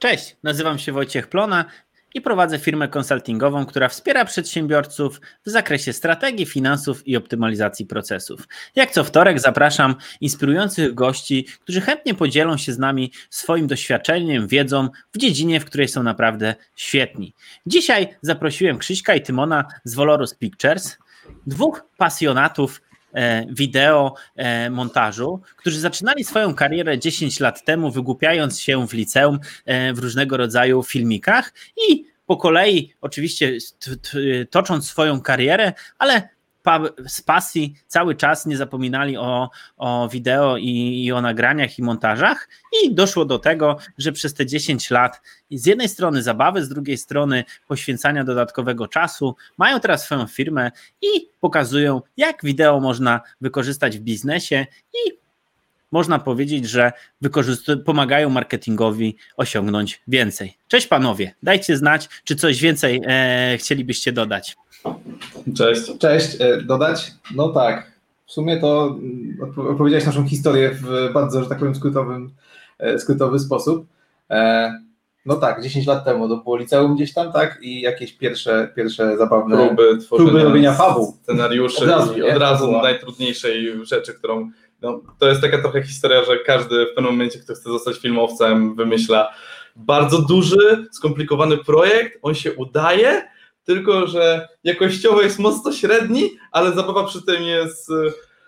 Cześć, nazywam się Wojciech Plona i prowadzę firmę konsultingową, która wspiera przedsiębiorców w zakresie strategii, finansów i optymalizacji procesów. Jak co wtorek zapraszam inspirujących gości, którzy chętnie podzielą się z nami swoim doświadczeniem, wiedzą w dziedzinie, w której są naprawdę świetni. Dzisiaj zaprosiłem Krzyśka i Tymona z Volorus Pictures, dwóch pasjonatów wideo e, montażu, którzy zaczynali swoją karierę 10 lat temu, wygłupiając się w liceum e, w różnego rodzaju filmikach i po kolei, oczywiście tocząc swoją karierę, ale z pasji cały czas nie zapominali o, o wideo i, i, o nagraniach i montażach i doszło do tego, że przez te 10 lat z jednej strony zabawy, z drugiej strony poświęcania dodatkowego czasu mają teraz swoją firmę i pokazują jak wideo można wykorzystać w biznesie i można powiedzieć, że pomagają marketingowi osiągnąć więcej. Cześć panowie, dajcie znać, czy coś więcej e, chcielibyście dodać. Cześć. Cześć, e, dodać? No tak. W sumie to mm, opowiedziałeś naszą historię w bardzo, że tak powiem, skrótowym, e, skrótowy sposób. E, no tak, 10 lat temu to było liceum gdzieś tam, tak? I jakieś pierwsze, pierwsze zabawne próby, próby robienia fabuł. Scenariuszy od razu, od razu najtrudniejszej rzeczy, którą no, to jest taka trochę historia, że każdy w pewnym momencie, kto chce zostać filmowcem, wymyśla bardzo duży, skomplikowany projekt, on się udaje, tylko że jakościowo jest mocno średni, ale zabawa przy tym jest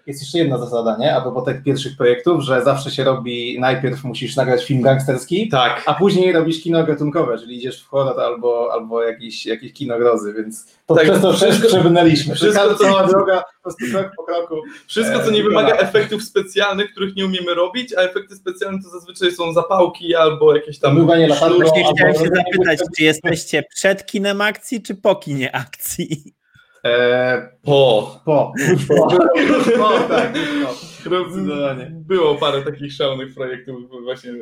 jest jeszcze jedna zasada, nie? A propos tych pierwszych projektów, że zawsze się robi, najpierw musisz nagrać film gangsterski, tak. a później robisz kino gatunkowe, czyli idziesz w horror albo, albo jakiś, jakieś kino grozy, więc to tak, przez to wszystko przebrnęliśmy. Wszystko, cała droga, po prostu krok po kroku. Wszystko, co nie e, wymaga efektów specjalnych, których nie umiemy robić, a efekty specjalne to zazwyczaj są zapałki albo jakieś tam... Mływanie latarką. Właśnie chciałem się zapytać, czy jesteście przed kinem akcji, czy po kinie akcji? Eee, po. Po. Po. Już po, tak. Było parę takich szalonych projektów właśnie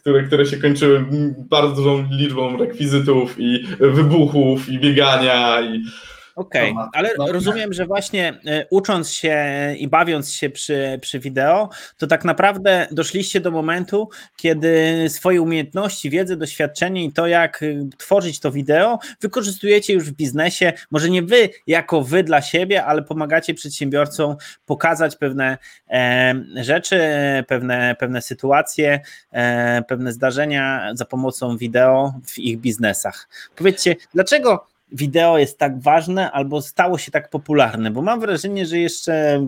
które, które się kończyły bardzo dużą liczbą rekwizytów i wybuchów i biegania i Okej, okay, ale no, rozumiem, że właśnie e, ucząc się i bawiąc się przy, przy wideo, to tak naprawdę doszliście do momentu, kiedy swoje umiejętności, wiedzę, doświadczenie i to, jak y, tworzyć to wideo, wykorzystujecie już w biznesie. Może nie wy jako wy dla siebie, ale pomagacie przedsiębiorcom pokazać pewne e, rzeczy, pewne, pewne sytuacje, e, pewne zdarzenia za pomocą wideo w ich biznesach. Powiedzcie, dlaczego wideo jest tak ważne albo stało się tak popularne, bo mam wrażenie, że jeszcze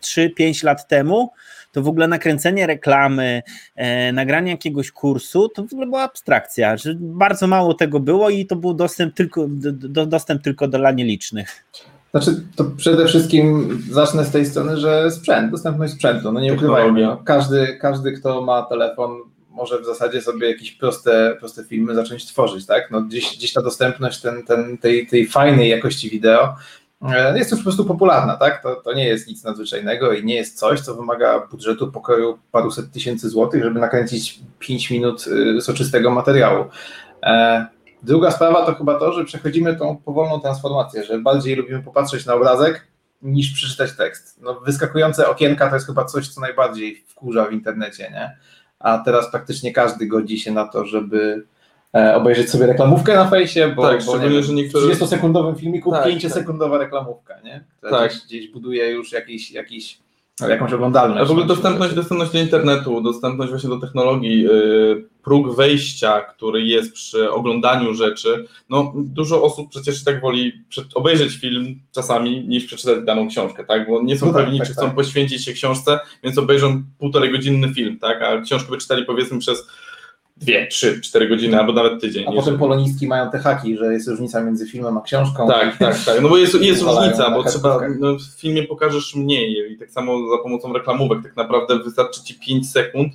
3-5 lat temu to w ogóle nakręcenie reklamy, e, nagranie jakiegoś kursu, to w ogóle była abstrakcja, że bardzo mało tego było i to był dostęp tylko, do, dostęp tylko dla nielicznych. Znaczy, to przede wszystkim zacznę z tej strony, że sprzęt, dostępność sprzętu, no nie ukrywajmy, każdy, każdy, kto ma telefon, może w zasadzie sobie jakieś proste, proste filmy zacząć tworzyć, tak? No gdzieś, gdzieś ta dostępność ten, ten, tej, tej fajnej jakości wideo e, jest już po prostu popularna, tak? To, to nie jest nic nadzwyczajnego i nie jest coś, co wymaga budżetu pokoju paruset tysięcy złotych, żeby nakręcić 5 minut y, soczystego materiału. E, druga sprawa to chyba to, że przechodzimy tą powolną transformację, że bardziej lubimy popatrzeć na obrazek niż przeczytać tekst. No, wyskakujące okienka to jest chyba coś, co najbardziej wkurza w internecie, nie? A teraz praktycznie każdy godzi się na to, żeby e, obejrzeć sobie reklamówkę na fejsie, bo, tak, bo nie, że niektóre... w 30-sekundowym filmiku tak, 5-sekundowa tak. reklamówka, nie? Która tak. gdzieś, gdzieś buduje już jakiś, jakiś jakąś oglądalność. A w ogóle dostępność, dostępność do internetu, dostępność właśnie do technologii, yy, próg wejścia, który jest przy oglądaniu rzeczy, no dużo osób przecież tak woli obejrzeć film czasami niż przeczytać daną książkę, tak, bo nie są no tak, pewni, tak, czy chcą tak. poświęcić się książce, więc obejrzą półtorej godzinny film, tak, a książkę by czytali powiedzmy przez dwie, trzy, cztery godziny, albo nawet tydzień. A potem polonistki mają te haki, że jest różnica między filmem a książką. Tak, tak, tak. No bo jest, jest różnica, bo trzeba, no, w filmie pokażesz mniej i tak samo za pomocą reklamówek. Tak naprawdę wystarczy ci 5 sekund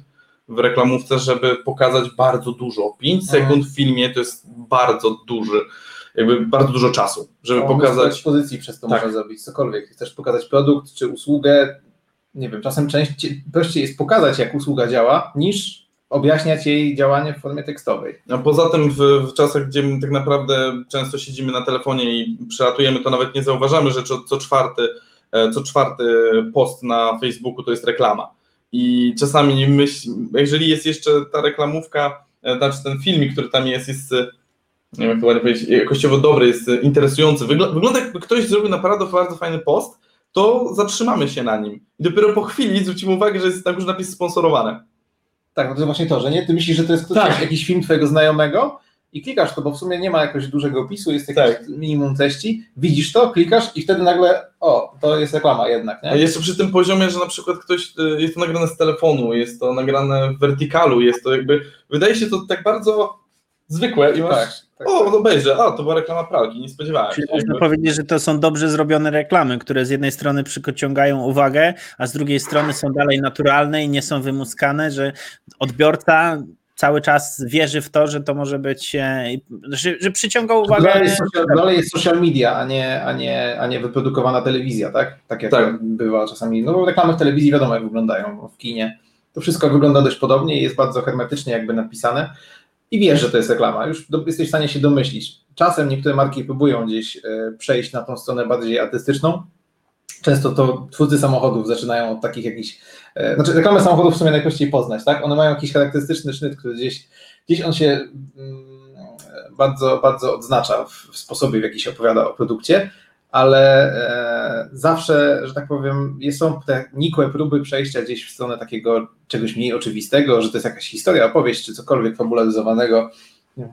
w reklamówce, żeby pokazać bardzo dużo. 5 mhm. sekund w filmie to jest bardzo duży jakby bardzo dużo czasu, żeby no, pokazać. ekspozycji przez to tak. można zrobić cokolwiek. Chcesz pokazać produkt czy usługę, nie wiem, czasem częściej, prościej jest pokazać, jak usługa działa, niż objaśniać jej działanie w formie tekstowej. A poza tym w, w, czasach, gdzie tak naprawdę często siedzimy na telefonie i przelatujemy, to nawet nie zauważamy, że co, co czwarty, e, co czwarty post na Facebooku to jest reklama. I czasami myśl, jeżeli jest jeszcze ta reklamówka e, znaczy ten filmik, który tam jest, jest e, nie wiem jak to ładnie powiedzieć, jakościowo dobry, jest interesujący. Wygl wygląda jakby ktoś zrobił naprawdę bardzo fajny post, to zatrzymamy się na nim. I dopiero po chwili zwrócimy uwagę, że jest na górze napis sponsorowane. Tak, no to jest właśnie to, że nie, ty myślisz, że to jest ktoś, tak. jakiś film twojego znajomego i klikasz to, bo w sumie nie ma jakiegoś dużego opisu, jest jakiś tak. minimum treści, widzisz to, klikasz i wtedy nagle, o, to jest reklama jednak, nie? A jeszcze przy tym poziomie, że na przykład ktoś, y, jest to nagrane z telefonu, jest to nagrane w vertikalu, jest to jakby, wydaje się to tak bardzo zwykłe i masz, tak, tak, o, tak. obejrzę, a, to była reklama pralki, nie spodziewałem się. Można powiedzieć, że to są dobrze zrobione reklamy, które z jednej strony przyciągają uwagę, a z drugiej strony są dalej naturalne i nie są wymuskane, że odbiorca cały czas wierzy w to, że to może być, e, że, że przyciąga uwagę. Dalej jest, social, dalej jest social media, a nie, a, nie, a nie wyprodukowana telewizja, tak? Tak jak tak. bywa czasami. No bo reklamy w telewizji wiadomo jak wyglądają, w kinie. To wszystko wygląda dość podobnie i jest bardzo hermetycznie jakby napisane i wiesz, że to jest reklama. Już do, jesteś w stanie się domyślić. Czasem niektóre marki próbują gdzieś e, przejść na tą stronę bardziej artystyczną. Często to twórcy samochodów zaczynają od takich jakichś E, znaczy, reklamy samochodów w sumie najprościej poznać, tak? One mają jakiś charakterystyczny sznyt, który gdzieś, gdzieś on się mm, bardzo, bardzo odznacza w, w sposobie, w jaki się opowiada o produkcie, ale e, zawsze, że tak powiem, są te nikłe próby przejścia gdzieś w stronę takiego czegoś mniej oczywistego, że to jest jakaś historia, opowieść, czy cokolwiek fabularyzowanego.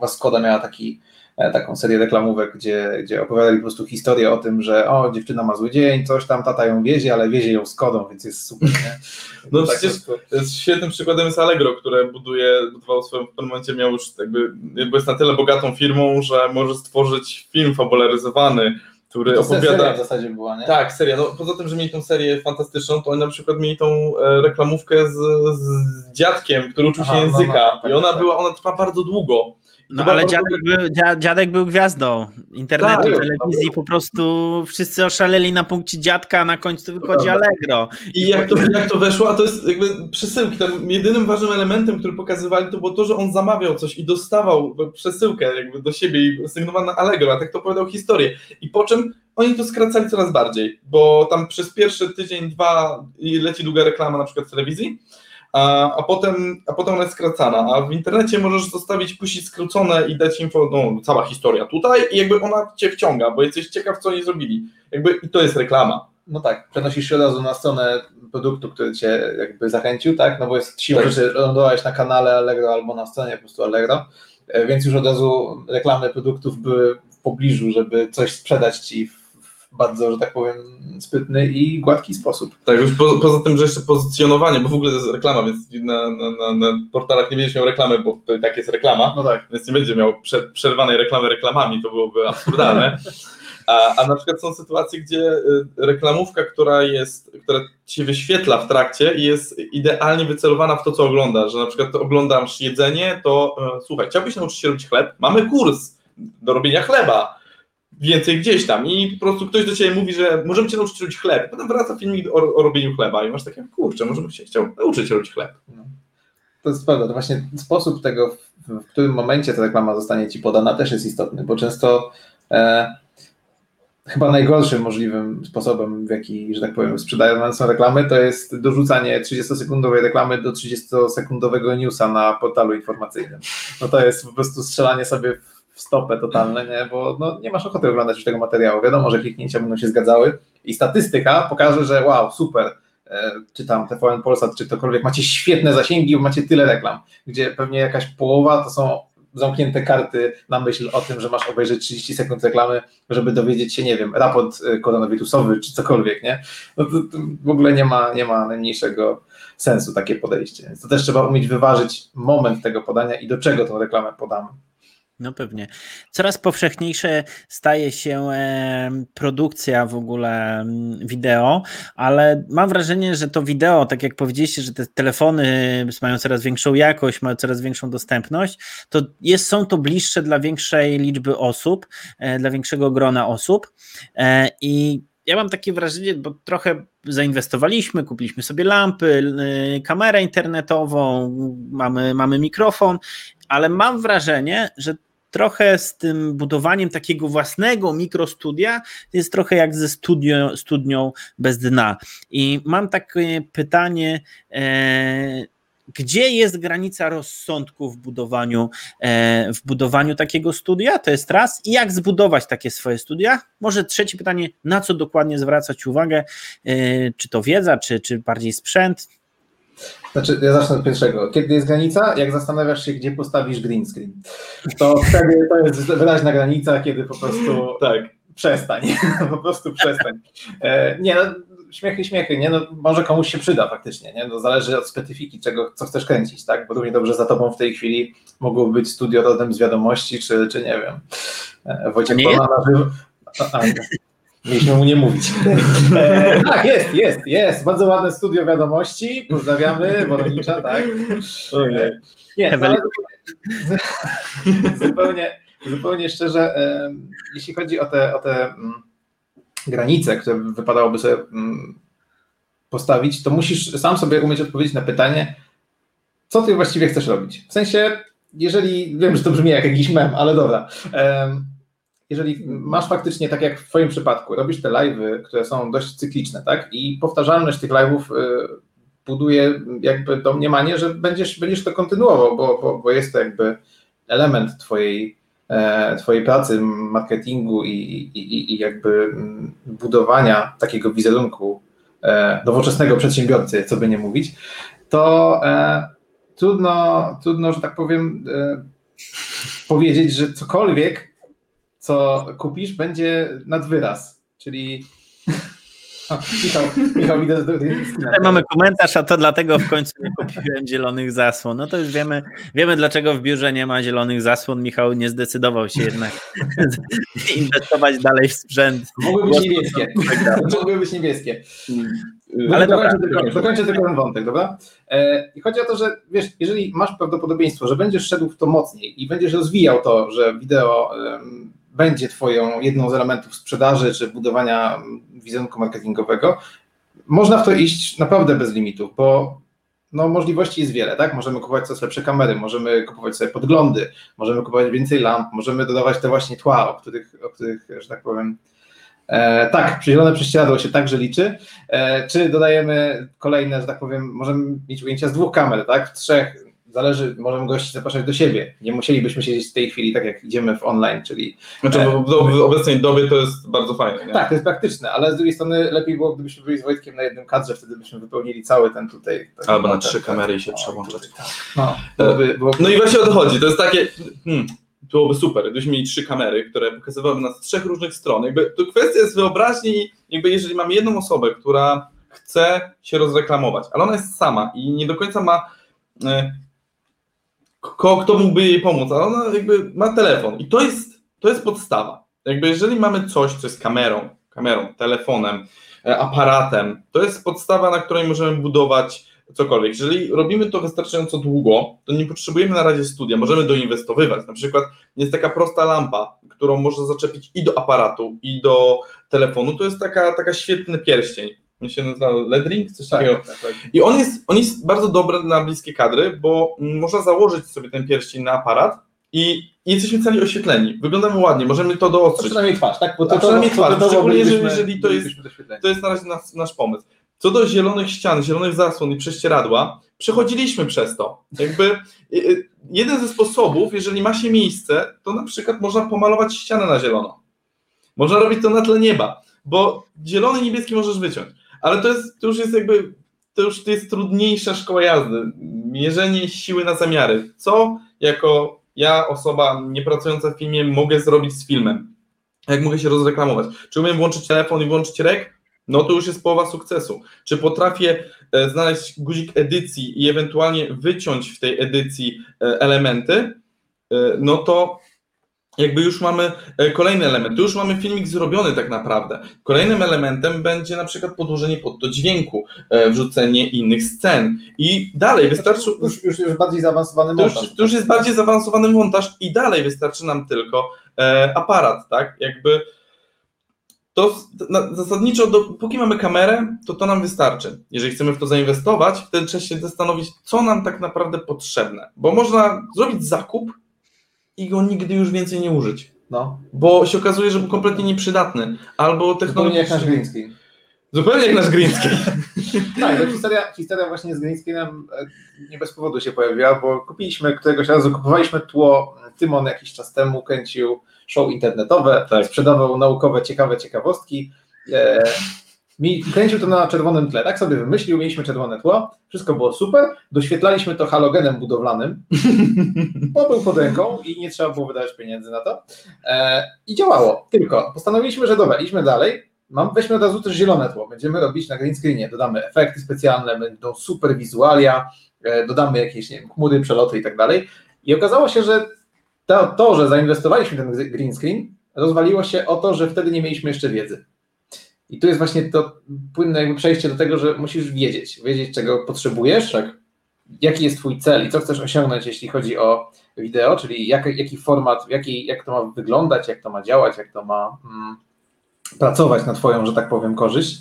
Skoda miała taki E, taką serię reklamówek, gdzie, gdzie opowiadali po prostu historię o tym, że o, dziewczyna ma zły dzień, coś tam, tata ją wiezie, ale wiezie ją z kodą, więc jest super, nie? No tak przecież jest świetnym przykładem jest Allegro, które buduje, budowało swoją, w pewnym momencie miał już jakby, jakby jest na tyle bogatą firmą, że może stworzyć film fabularyzowany, który to opowiada. Seria w zasadzie była, nie? Tak, seria. No, poza tym, że mieli tą serię fantastyczną, to oni na przykład mieli tą e, reklamówkę z, z dziadkiem, który uczył się Aha, języka. No, no, tak, I ona tak. była, ona trwa bardzo długo. No ale dziadek był, dziadek był gwiazdą internetu, tak, telewizji, tak. po prostu wszyscy oszaleli na punkcie dziadka, a na końcu wychodzi Allegro. I jak to, jak to weszło, a to jest jakby przesyłki, tam jedynym ważnym elementem, który pokazywali, to było to, że on zamawiał coś i dostawał przesyłkę jakby do siebie i sygnował na Allegro, a tak to opowiadał historię. I po czym oni to skracali coraz bardziej, bo tam przez pierwszy tydzień, dwa leci długa reklama na przykład w telewizji, a, a, potem, a potem ona jest skracana, a w internecie możesz zostawić, puścić skrócone i dać info, no cała historia tutaj i jakby ona cię wciąga, bo jesteś ciekaw, co oni zrobili. Jakby i to jest reklama. No tak, przenosisz się od razu na stronę produktu, który cię jakby zachęcił, tak? No bo jest siłą tak. że lądowałeś na kanale Allegro albo na stronie po prostu Allegro, e, więc już od razu reklamy produktów były w pobliżu, żeby coś sprzedać ci w bardzo, że tak powiem, sprytny i gładki sposób. Tak, już po, poza tym, że jeszcze pozycjonowanie, bo w ogóle to jest reklama, więc na, na, na, na portalach nie będziesz miał reklamy, bo to i tak jest reklama, no tak. więc nie będzie miał przerwanej reklamy reklamami, to byłoby absurdalne. A, a na przykład są sytuacje, gdzie y, reklamówka, która jest, która ci wyświetla w trakcie i jest idealnie wycelowana w to, co oglądasz, że na przykład oglądasz jedzenie, to e, słuchaj, chciałbyś nauczyć się robić chleb? Mamy kurs do robienia chleba więcej gdzieś tam i po prostu ktoś do ciebie mówi, że możemy cię nauczyć robić chleb, potem wraca filmik o, o robieniu chleba i masz takie, kurczę, może bym się chciał nauczyć robić chleb. No. To jest prawda, to właśnie sposób tego, w, którym momencie ta reklama zostanie ci podana też jest istotny, bo często e, chyba najgorszym możliwym sposobem, w jaki, że tak powiem, sprzedają są reklamy, to jest dorzucanie 30-sekundowej reklamy do 30-sekundowego newsa na portalu informacyjnym. No to jest po prostu strzelanie sobie w w stopę totalne, nie? bo no, nie masz ochoty oglądać już tego materiału. Wiadomo, że kliknięcia będą się zgadzały i statystyka pokaże, że wow, super, e, czy tam TVN Polsat, czy ktokolwiek, macie świetne zasięgi, macie tyle reklam, gdzie pewnie jakaś połowa to są zamknięte karty na myśl o tym, że masz obejrzeć 30 sekund reklamy, żeby dowiedzieć się, nie wiem, raport e, koronawirusowy czy cokolwiek, nie? No to, to w ogóle nie ma, nie ma najmniejszego sensu takie podejście. Więc to też trzeba umieć wyważyć moment tego podania i do czego tą reklamę podamy. No pewnie. Coraz powszechniejsze staje się produkcja w ogóle wideo, ale mam wrażenie, że to wideo, tak jak powiedzieliście, że te telefony mają coraz większą jakość, mają coraz większą dostępność, to jest, są to bliższe dla większej liczby osób, e, dla większego grona osób e, i ja mam takie wrażenie, bo trochę zainwestowaliśmy, kupiliśmy sobie lampy, kamerę internetową, mamy, mamy mikrofon, ale mam wrażenie, że trochę z tym budowaniem takiego własnego mikrostudia jest trochę jak ze studio, studnią bez dna. I mam takie pytanie, e, gdzie jest granica rozsądku w budowaniu, e, w budowaniu takiego studia? To jest raz. I jak zbudować takie swoje studia? Może trzecie pytanie, na co dokładnie zwracać uwagę? E, czy to wiedza, czy, czy bardziej sprzęt? Znaczy, ja zacznę od pierwszego. Kiedy jest granica? Jak zastanawiasz się, gdzie postawisz green screen. To wtedy to jest wyraźna granica, kiedy po prostu tak. przestań. po prostu przestań. E, nie, no, śmiechy, śmiechy, nie? No, może komuś się przyda faktycznie, nie? No, zależy od specyfiki, czego, co chcesz kręcić, tak? Bo równie dobrze za tobą w tej chwili mogło być studio rodem z wiadomości, czy, czy nie wiem. E, Wojciech nie na Mieliśmy mu nie mówić. E, tak, jest, jest, jest. Bardzo ładne studio wiadomości. Pozdrawiamy, Woronicza, tak. E, nie, zupełnie, zupełnie szczerze, e, jeśli chodzi o te, o te mm, granice, które wypadałoby sobie mm, postawić, to musisz sam sobie umieć odpowiedzieć na pytanie, co ty właściwie chcesz robić. W sensie, jeżeli, wiem, że to brzmi jak jakiś mem, ale dobra. Jeżeli masz faktycznie, tak jak w Twoim przypadku, robisz te live'y, które są dość cykliczne, tak? I powtarzalność tych live'ów y, buduje jakby to mniemanie, że będziesz, będziesz to kontynuował, bo, bo, bo jest to jakby element Twojej E, twojej pracy, marketingu i, i, i jakby mm, budowania takiego wizerunku e, nowoczesnego przedsiębiorcy, co by nie mówić, to e, trudno, trudno, że tak powiem, powiedzieć, że cokolwiek, co kupisz, będzie nad wyraz. Czyli Michał, Michał widzę, Tutaj mamy komentarz, a to dlatego w końcu nie kupiłem zielonych zasłon. No to już wiemy, wiemy dlaczego w biurze nie ma zielonych zasłon. Michał nie zdecydował się jednak inwestować dalej w sprzęt. Mogły być niebieskie. Mogły być niebieskie. Ale dokończę tylko, dokończę tylko ten wątek, dobra? E, I chodzi o to, że wiesz, jeżeli masz prawdopodobieństwo, że będziesz szedł w to mocniej i będziesz rozwijał to, że wideo będzie Twoją jedną z elementów sprzedaży czy budowania wizerunku marketingowego, można w to iść naprawdę bez limitów, bo no, możliwości jest wiele, tak? Możemy kupować coraz lepsze kamery, możemy kupować sobie podglądy, możemy kupować więcej lamp, możemy dodawać te właśnie tła, o których, o których że tak powiem, e, tak, zielone prześcieradło się także liczy. E, czy dodajemy kolejne, że tak powiem, możemy mieć ujęcia z dwóch kamer, tak? Trzech, zależy, możemy gości zapraszać do siebie. Nie musielibyśmy siedzieć w tej chwili tak jak idziemy w online, czyli... Znaczy w, w obecnej dobie to jest bardzo fajne. Nie? Tak, to jest praktyczne, ale z drugiej strony lepiej było, gdybyśmy byli z Wojtkiem na jednym kadrze, wtedy byśmy wypełnili cały ten tutaj... Ten Albo na trzy kamery i się przełączać. Tak. No, byłoby, byłoby... no i właśnie o to chodzi, to jest takie... Hmm byłoby super, gdybyśmy mieli trzy kamery, które pokazywałyby nas z trzech różnych stron. Jakby to kwestia jest wyobraźni, jakby jeżeli mamy jedną osobę, która chce się rozreklamować, ale ona jest sama i nie do końca ma e, kto, kto mógłby jej pomóc, ale ona jakby ma telefon i to jest, to jest podstawa. Jakby jeżeli mamy coś, co jest kamerą, kamerą, telefonem, e, aparatem, to jest podstawa, na której możemy budować cokolwiek. Jeżeli robimy to wystarczająco długo, to nie potrzebujemy na razie studia, możemy doinwestowywać. Na przykład jest taka prosta lampa, którą można zaczepić i do aparatu, i do telefonu. To jest taka, taka świetny pierścień on się nazywa Ledring, coś tak, takiego. Tak, tak. I on jest, on jest bardzo dobry na bliskie kadry, bo można założyć sobie ten pierścień na aparat i, jesteśmy cali oświetleni. Wyglądamy ładnie, możemy to doostrzyć. To przynajmniej twarz, tak? Bo to, to przynajmniej twarz, szczególnie jeżeli, jeżeli to, jest, to jest na razie nasz, nasz pomysł. Co do zielonych ścian, zielonych zasłon i prześcieradła, przechodziliśmy przez to. Jakby y, y, jeden ze sposobów, jeżeli ma się miejsce, to na przykład można pomalować ścianę na zielono. Można robić to na tle nieba, bo zielony niebieski możesz wyciąć. Ale to, jest, to już jest jakby, to już jest trudniejsza szkoła jazdy. Mierzenie siły na zamiary. Co jako ja, osoba nie pracująca w filmie, mogę zrobić z filmem? Jak mogę się rozreklamować? Czy umiem włączyć telefon i włączyć rek? No to już jest połowa sukcesu. Czy potrafię e, znaleźć guzik edycji i ewentualnie wyciąć w tej edycji e, elementy? E, no to jakby już mamy e, kolejny element, tu już mamy filmik zrobiony tak naprawdę. Kolejnym elementem będzie na przykład podłożenie pod to dźwięku, e, wrzucenie innych scen i dalej wystarczy... Już, już, już bardziej zaawansowany montaż. To już, to już jest bardziej zaawansowany montaż i dalej wystarczy nam tylko e, aparat, tak? Jakby to zasadniczo, dopóki mamy kamerę, to to nam wystarczy. Jeżeli chcemy w to zainwestować, wtedy trzeba się zastanowić, co nam tak naprawdę potrzebne, bo można zrobić zakup, i go nigdy już więcej nie użyć. No. Bo się okazuje, że był kompletnie nieprzydatny. Albo technologicznie. jak nasz screen. Zupełnie jak nasz screen. Tak, no historia, historia właśnie z screenem e, nie bez powodu się pojawiła, bo kupiliśmy któregoś razu, kupowaliśmy tło, Tymon jakiś czas temu kręcił show internetowe, Tak. sprzedawał naukowe, ciekawe ciekawostki. E, mi kręcił to na czerwonym tle, tak sobie wymyślił, mieliśmy czerwone tło, wszystko było super, doświetlaliśmy to halogenem budowlanym, bo był pod ręką i nie trzeba było wydawać pieniędzy na to e, i działało, tylko postanowiliśmy, że dobra, idźmy dalej, Mam, weźmy od razu też zielone tło. Będziemy robić na green screenie. Dodamy efekty specjalne, będą super wizualia, e, dodamy jakieś nie wiem, chmury, przeloty i tak dalej. I okazało się, że to, to, że zainwestowaliśmy w ten green screen, rozwaliło się o to, że wtedy nie mieliśmy jeszcze wiedzy. I tu jest właśnie to płynne jakby przejście do tego, że musisz wiedzieć, wiedzieć czego potrzebujesz, tak. jaki jest twój cel i co chcesz osiągnąć, jeśli chodzi o wideo, czyli jak, jaki format, jaki, jak to ma wyglądać, jak to ma działać, jak to ma mm, pracować na twoją, że tak powiem, korzyść.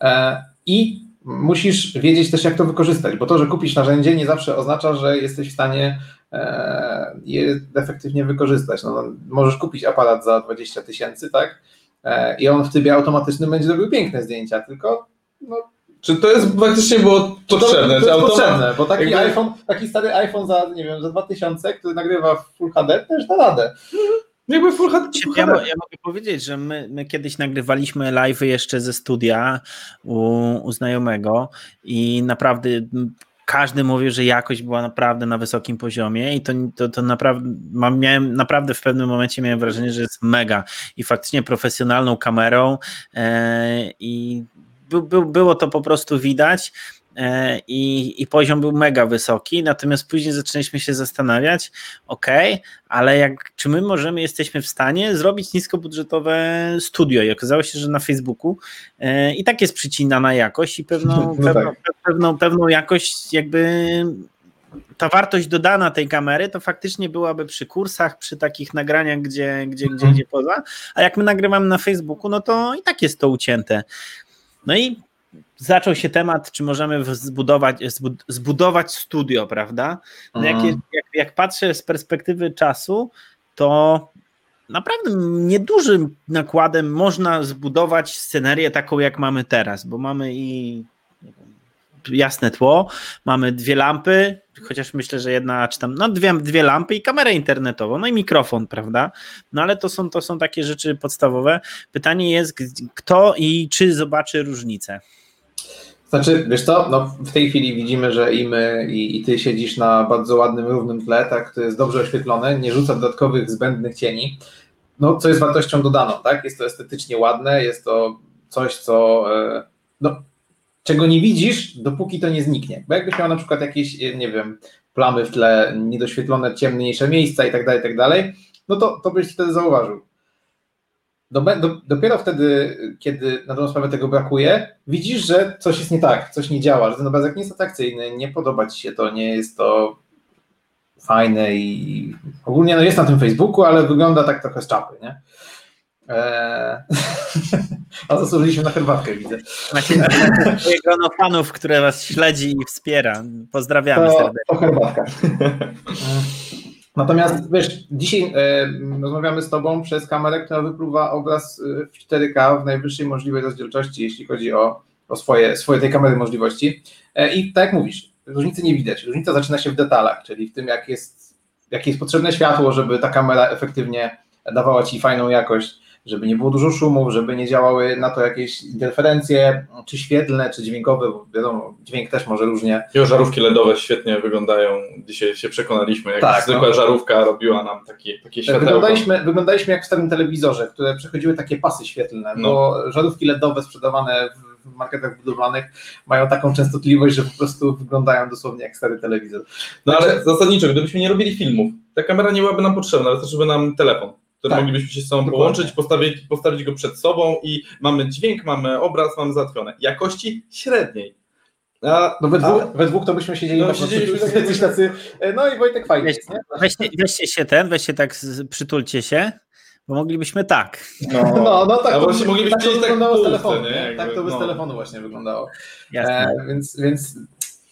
E, I musisz wiedzieć też, jak to wykorzystać, bo to, że kupisz narzędzie, nie zawsze oznacza, że jesteś w stanie e, je efektywnie wykorzystać. No, możesz kupić aparat za 20 tysięcy, tak? E, I on w trybie automatycznym będzie robił piękne zdjęcia, tylko no, Czy to jest faktycznie było potrzebne? To, Czy to jest potrzebne, bo taki jakby- iPhone, taki stary iPhone za, nie wiem, za 2000, który nagrywa w Full HD, też da radę. Jakby full HD. Full Ja, HD. ja mogę powiedzieć, że my, my kiedyś nagrywaliśmy live jeszcze ze studia u, u znajomego i naprawdę każdy mówił, że jakość była naprawdę na wysokim poziomie i to, to, to naprawdę, miałem, naprawdę w pewnym momencie miałem wrażenie, że jest mega i faktycznie profesjonalną kamerą e, i by, by, było to po prostu widać i, i poziom był mega wysoki, natomiast później zaczęliśmy się zastanawiać, ok, ale jak, czy my możemy, jesteśmy w stanie zrobić niskobudżetowe studio i okazało się, że na Facebooku e, i tak jest przycinana jakość i pewną, No pewną, tak. pewną, pewną jakość jakby ta wartość dodana tej kamery to faktycznie byłaby przy kursach, przy takich nagraniach, gdzie, gdzie, gdzie, Mhm. gdzie poza, a jak my nagrywamy na Facebooku, no to i tak jest to ucięte. No i zaczął się temat, czy możemy zbudować, zbud- zbudować studio, prawda? No jak, Mhm. jak, jak patrzę z perspektywy czasu, to naprawdę niedużym nakładem można zbudować scenerię taką, jak mamy teraz, bo mamy i jasne tło, mamy dwie lampy, chociaż myślę, że jedna, czy tam, no dwie, dwie lampy i kamerę internetową, no i mikrofon, prawda? No ale to są, to są takie rzeczy podstawowe. Pytanie jest, kto i czy zobaczy różnicę. Znaczy, wiesz co, no w tej chwili widzimy, że i my, i, i ty siedzisz na bardzo ładnym, równym tle, tak, to jest dobrze oświetlone, nie rzuca dodatkowych zbędnych cieni, no co jest wartością dodaną, tak, jest to estetycznie ładne, jest to coś, co, e, no, czego nie widzisz, dopóki to nie zniknie, bo jakbyś miał na przykład jakieś, e, nie wiem, plamy w tle, niedoświetlone, ciemniejsze miejsca i tak dalej, i tak dalej, no to, to byś wtedy zauważył. Do, do, dopiero wtedy, kiedy na dobrą sprawę tego brakuje, widzisz, że coś jest nie tak, coś nie działa, że ten obrazek nie jest atrakcyjny, nie podoba ci się to, nie jest to fajne i ogólnie no jest na tym Facebooku, ale wygląda tak trochę z czapy, nie? Eee... A zasłużyliśmy na herbatkę, widzę. Macie grono fanów, które was śledzi i wspiera. Pozdrawiamy To, serdecznie. to herbatka. Natomiast wiesz, dzisiaj e, rozmawiamy z Tobą przez kamerę, która wypluwa obraz e, w 4K w najwyższej możliwej rozdzielczości, jeśli chodzi o, o swoje, swoje tej kamery możliwości. E, I tak jak mówisz, różnicy nie widać. Różnica zaczyna się w detalach, czyli w tym, jak jest, jakie jest potrzebne światło, żeby ta kamera efektywnie dawała Ci fajną jakość, żeby nie było dużo szumów, żeby nie działały na to jakieś interferencje, czy świetlne, czy dźwiękowe, bo wiadomo, dźwięk też może różnie Jo, żarówki LEDowe świetnie wyglądają. Dzisiaj się przekonaliśmy, jak Tak, zwykła no. żarówka robiła nam takie, takie światełko. Wyglądaliśmy, wyglądaliśmy jak w starym telewizorze, które przechodziły takie pasy świetlne, No. bo żarówki LEDowe sprzedawane w, marketach budowlanych mają taką częstotliwość, że po prostu wyglądają dosłownie jak stary telewizor. No ale zasadniczo, gdybyśmy nie robili filmów, ta kamera nie byłaby nam potrzebna, wystarczyłby nam telefon, który Tak. moglibyśmy się z sobą Dokładnie. połączyć, postawić, postawić go przed sobą i mamy dźwięk, mamy obraz, mamy załatwione. Jakości średniej. A, No we dwóch, a- we dwóch to byśmy siedzieli No, po jacyś tacy, no i Wojtek fajnie Weź, weźcie, weźcie się ten, weźcie tak, przytulcie się, bo moglibyśmy tak. No, no tak, A to, właśnie moglibyśmy tak to tak z telefonu, nie? nie? Jakby, tak to by z no. telefonu właśnie wyglądało. Jasne. E, więc, więc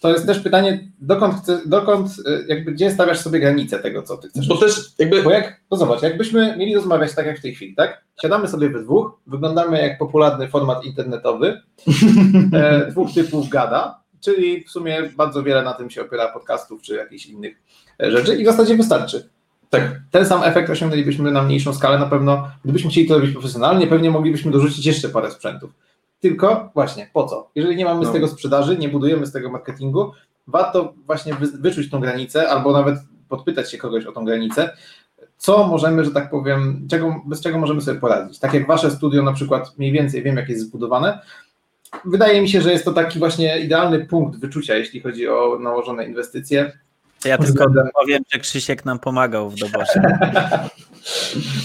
to jest też pytanie, dokąd, chce, dokąd y, jakby, gdzie stawiasz sobie granicę tego, co ty chcesz. Bo też jakby... Bo jak, no zobacz, jakbyśmy mieli rozmawiać tak jak w tej chwili, tak? Siadamy sobie we dwóch, wyglądamy jak popularny format internetowy, e, dwóch typów gada, czyli w sumie bardzo wiele na tym się opiera podcastów czy jakichś innych e, rzeczy i w zasadzie wystarczy. Tak, ten sam efekt osiągnęlibyśmy na mniejszą skalę na pewno, gdybyśmy chcieli to robić profesjonalnie, pewnie moglibyśmy dorzucić jeszcze parę sprzętów. Tylko właśnie, po co? Jeżeli nie mamy No. z tego sprzedaży, nie budujemy z tego marketingu, warto właśnie wy, wyczuć tą granicę, albo nawet podpytać się kogoś o tą granicę, co możemy, że tak powiem, czego, bez czego możemy sobie poradzić. Tak jak wasze studio na przykład mniej więcej wiem, jak jest zbudowane, wydaje mi się, że jest to taki właśnie idealny punkt wyczucia, jeśli chodzi o nałożone inwestycje. To ja tylko powiem, że Krzysiek nam pomagał w doborze.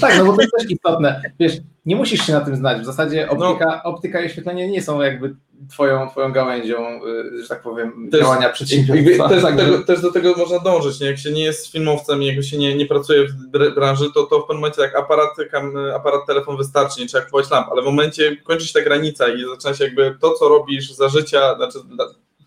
Tak, no bo to jest też istotne. Wiesz, nie musisz się na tym znać. W zasadzie optyka, optyka i oświetlenie nie są jakby twoją, twoją gałęzią, y, że tak powiem, Też- działania przedsiębiorstwa. też, do Także- tego, też do tego można dążyć, nie? jak się nie jest filmowcem, jak się nie, nie pracuje w br- branży, to, to w pewnym momencie tak aparat, kam, aparat, telefon wystarczy, nie trzeba kupować lamp, ale w momencie kończy się ta granica i zaczyna się jakby to, co robisz za życia, znaczy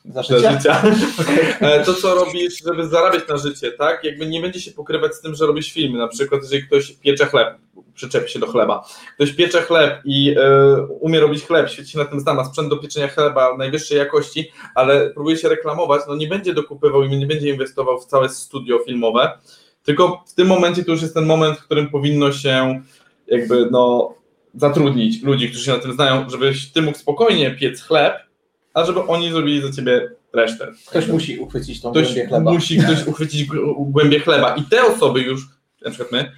Za życia? życia, e, to, co robisz, żeby zarabiać na życie, tak, jakby nie będzie się pokrywać z tym, że robisz filmy, na przykład jeżeli ktoś piecze chleb, przyczepi się do chleba, ktoś piecze chleb i e, umie robić chleb, świetnie się na tym zna, ma sprzęt do pieczenia chleba najwyższej jakości, ale próbuje się reklamować, no nie będzie dokupywał i nie będzie inwestował w całe studio filmowe, tylko w tym momencie to już jest ten moment, w którym powinno się jakby no zatrudnić ludzi, którzy się na tym znają, żebyś ty mógł spokojnie piec chleb, a żeby oni zrobili za ciebie resztę. Ktoś musi uchwycić tą Ktoś głębię chleba. musi ktoś uchwycić głębię chleba i te osoby już, na przykład my,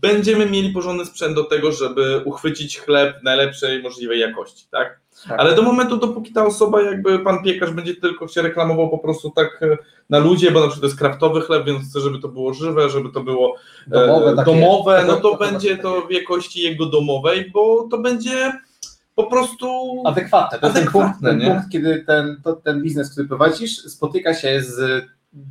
będziemy mieli porządny sprzęt do tego, żeby uchwycić chleb najlepszej możliwej jakości, tak? Tak. Ale do momentu, dopóki ta osoba, jakby pan piekarz będzie tylko się reklamował po prostu tak e, na ludzie, bo na przykład to jest kraftowy chleb, więc chce, żeby to było żywe, żeby to było e, Domowe, takie- domowe no to takie- będzie to w jakości jego domowej, bo to będzie po prostu Adekwatne. To jest ten punkt, Adekwatne, ten punkt kiedy ten, to, ten biznes, który prowadzisz, spotyka się z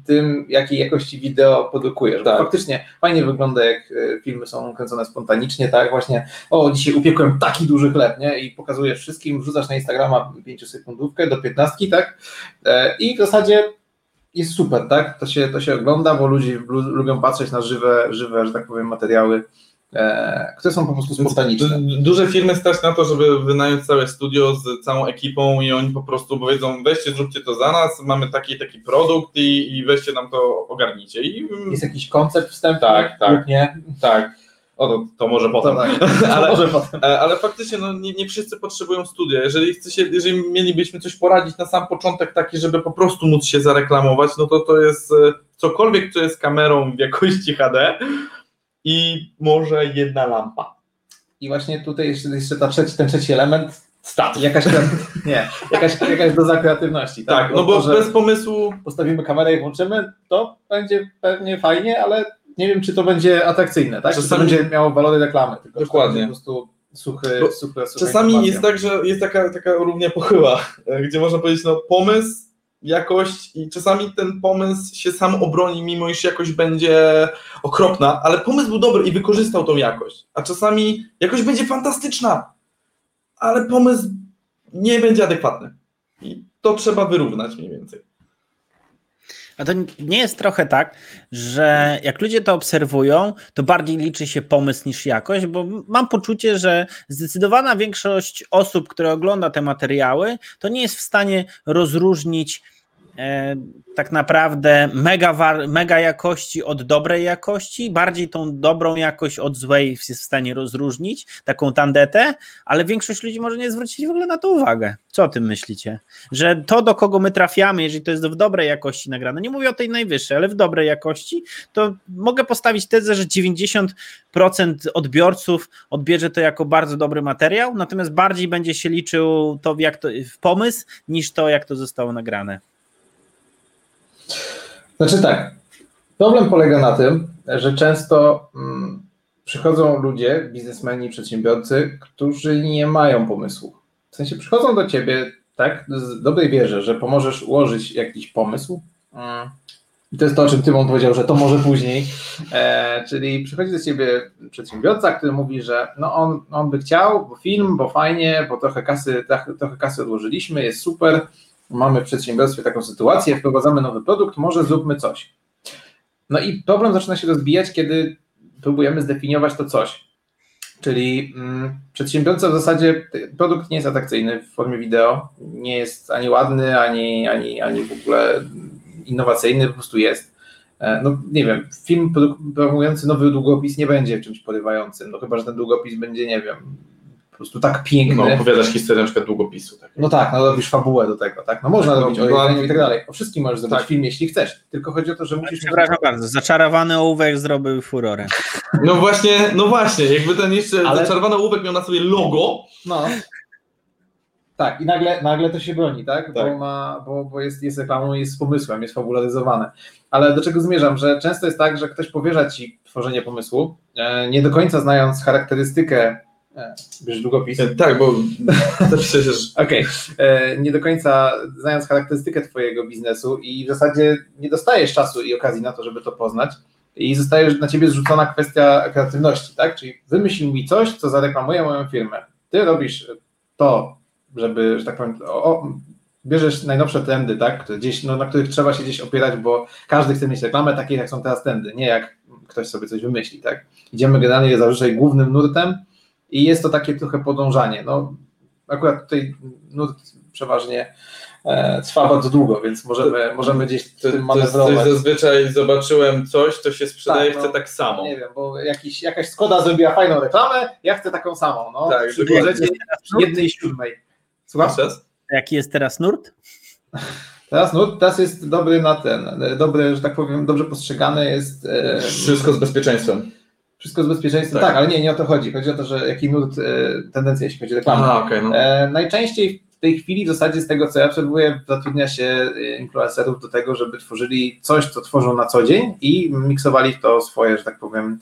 tym, jakiej jakości wideo produkujesz. Tak. faktycznie fajnie wygląda, jak e, filmy są kręcone spontanicznie, tak? Właśnie, o, dzisiaj upiekłem taki duży chleb, nie? I pokazujesz wszystkim, wrzucasz na Instagrama 5 sekundówkę do 15, tak? E, I w zasadzie jest super, tak? To się, to się ogląda, bo ludzie lu- lubią patrzeć na żywe, żywe, że tak powiem, materiały, które są po prostu spontaniczne. Duże firmy stać na to, żeby wynająć całe studio z całą ekipą i oni po prostu powiedzą, weźcie, zróbcie to za nas, mamy taki taki produkt i, i weźcie nam to ogarnijcie. I Jest jakiś koncept wstępny Tak, tak. nie? tak, o, to, to może potem. To tak. Ale- Może potem. E, Ale faktycznie no, nie, nie wszyscy potrzebują studia. Jeżeli, chce się, jeżeli mielibyśmy coś poradzić na sam początek taki, żeby po prostu móc się zareklamować, no to to jest e, cokolwiek, co jest kamerą w jakości HD i może jedna lampa. I właśnie tutaj jeszcze, jeszcze ta trzeci, ten trzeci element, stat. Jakaś, nie, jakaś, jakaś doza kreatywności. Tak, Tak, no bo to, bez pomysłu postawimy kamerę i włączymy, to będzie pewnie fajnie, ale nie wiem, czy to będzie atrakcyjne, tak? Czy to Czasami- będzie miało walory reklamy, tylko Dokładnie. Po prostu suchy, suchy, sucha Czasami jest tak, że jest taka, taka równia pochyła, gdzie można powiedzieć, no pomysł, jakość i czasami ten pomysł się sam obroni, mimo iż jakość będzie okropna, ale pomysł był dobry i wykorzystał tą jakość, a czasami jakość będzie fantastyczna, ale pomysł nie będzie adekwatny. I to trzeba wyrównać mniej więcej. A to nie jest trochę tak, że jak ludzie to obserwują, to bardziej liczy się pomysł niż jakość, bo mam poczucie, że zdecydowana większość osób, które ogląda te materiały, to nie jest w stanie rozróżnić tak naprawdę mega, war, mega jakości od dobrej jakości, bardziej tą dobrą jakość od złej jest w stanie rozróżnić, taką tandetę, ale większość ludzi może nie zwrócić w ogóle na to uwagę. Co o tym myślicie? Że to, do kogo my trafiamy, jeżeli to jest w dobrej jakości nagrane, nie mówię o tej najwyższej, ale w dobrej jakości, to mogę postawić tezę, że 90% odbiorców odbierze to jako bardzo dobry materiał, natomiast bardziej będzie się liczył to, jak to w pomysł, niż to, jak to zostało nagrane. Znaczy tak, problem polega na tym, że często mm, przychodzą ludzie, biznesmeni, przedsiębiorcy, którzy nie mają pomysłu. W sensie przychodzą do ciebie, tak, z dobrej wierze, że pomożesz ułożyć jakiś pomysł. Mm. I to jest to, o czym Tymon powiedział, że to może później. E, czyli przychodzi do ciebie przedsiębiorca, który mówi, że no on, on by chciał, bo film, bo fajnie, bo trochę kasy, trochę, kasy odłożyliśmy, jest super, mamy w przedsiębiorstwie taką sytuację, wprowadzamy nowy produkt, może zróbmy coś. No i problem zaczyna się rozbijać, kiedy próbujemy zdefiniować to coś. Czyli mm, przedsiębiorca w zasadzie produkt nie jest atrakcyjny w formie wideo, nie jest ani ładny, ani, ani, ani w ogóle innowacyjny, po prostu jest. E, no nie wiem, film promujący nowy długopis nie będzie czymś porywającym, no chyba, że ten długopis będzie, nie wiem, prostu tak piękny. No, opowiadasz historię na przykład długopisu. Tak. No tak, no robisz fabułę do tego, tak? No można no, robić o jedzeniu i tak dalej. O wszystkim możesz zrobić tak. film, jeśli chcesz. Tylko chodzi o to, że musisz... Przepraszam mieć... bardzo, zaczarowany ołówek zrobił furorę. No właśnie, no właśnie, jakby ten jeszcze Ale... zaczarowany ołówek miał na sobie logo. No. Tak, i nagle, nagle to się broni, tak? tak. Bo, ma, bo, bo jest, jest reklamą, jest z pomysłem, jest fabularyzowane. Ale do czego zmierzam? Że często jest tak, że ktoś powierza ci tworzenie pomysłu, e, nie do końca znając charakterystykę e, Bierz długopis. E, tak, bo przecież. Okej. Okay. Nie do końca znając charakterystykę Twojego biznesu i w zasadzie nie dostajesz czasu i okazji na to, żeby to poznać. I zostaje na ciebie zrzucona kwestia kreatywności, tak? Czyli wymyśl mi coś, co zareklamuje moją firmę. Ty robisz to, żeby, że tak powiem, o, bierzesz najnowsze trendy, tak, gdzieś, no, na których trzeba się gdzieś opierać, bo każdy chce mieć reklamę, takie jak są teraz trendy, nie jak ktoś sobie coś wymyśli, tak. Idziemy generalnie zazwyczaj głównym nurtem i jest to takie trochę podążanie. No, akurat tutaj nurt przeważnie e, trwa bardzo długo, więc możemy, możemy gdzieś tym manewrować. To, zazwyczaj zobaczyłem coś, to się sprzedaje, tak, no, chcę tak samo. Nie wiem, bo jakiś, jakaś Skoda zrobiła fajną reklamę, ja chcę taką samą, no, tak, przy jednej siódmej. Słucham? Jaki jest teraz nurt? Teraz nurt teraz jest dobry na ten, dobry, że tak powiem, dobrze postrzegany jest. E, Wszystko z bezpieczeństwem. Wszystko z bezpieczeństwem, tak. tak, ale nie, nie o to chodzi. Chodzi o to, że jaki nurt, e, tendencja, jeśli chodzi o reklamę. Aha, okay, no. e, najczęściej w tej chwili w zasadzie z tego, co ja obserwuję, zatrudnia się e, influencerów do tego, żeby tworzyli coś, co tworzą na co dzień i miksowali w to swoje, że tak powiem,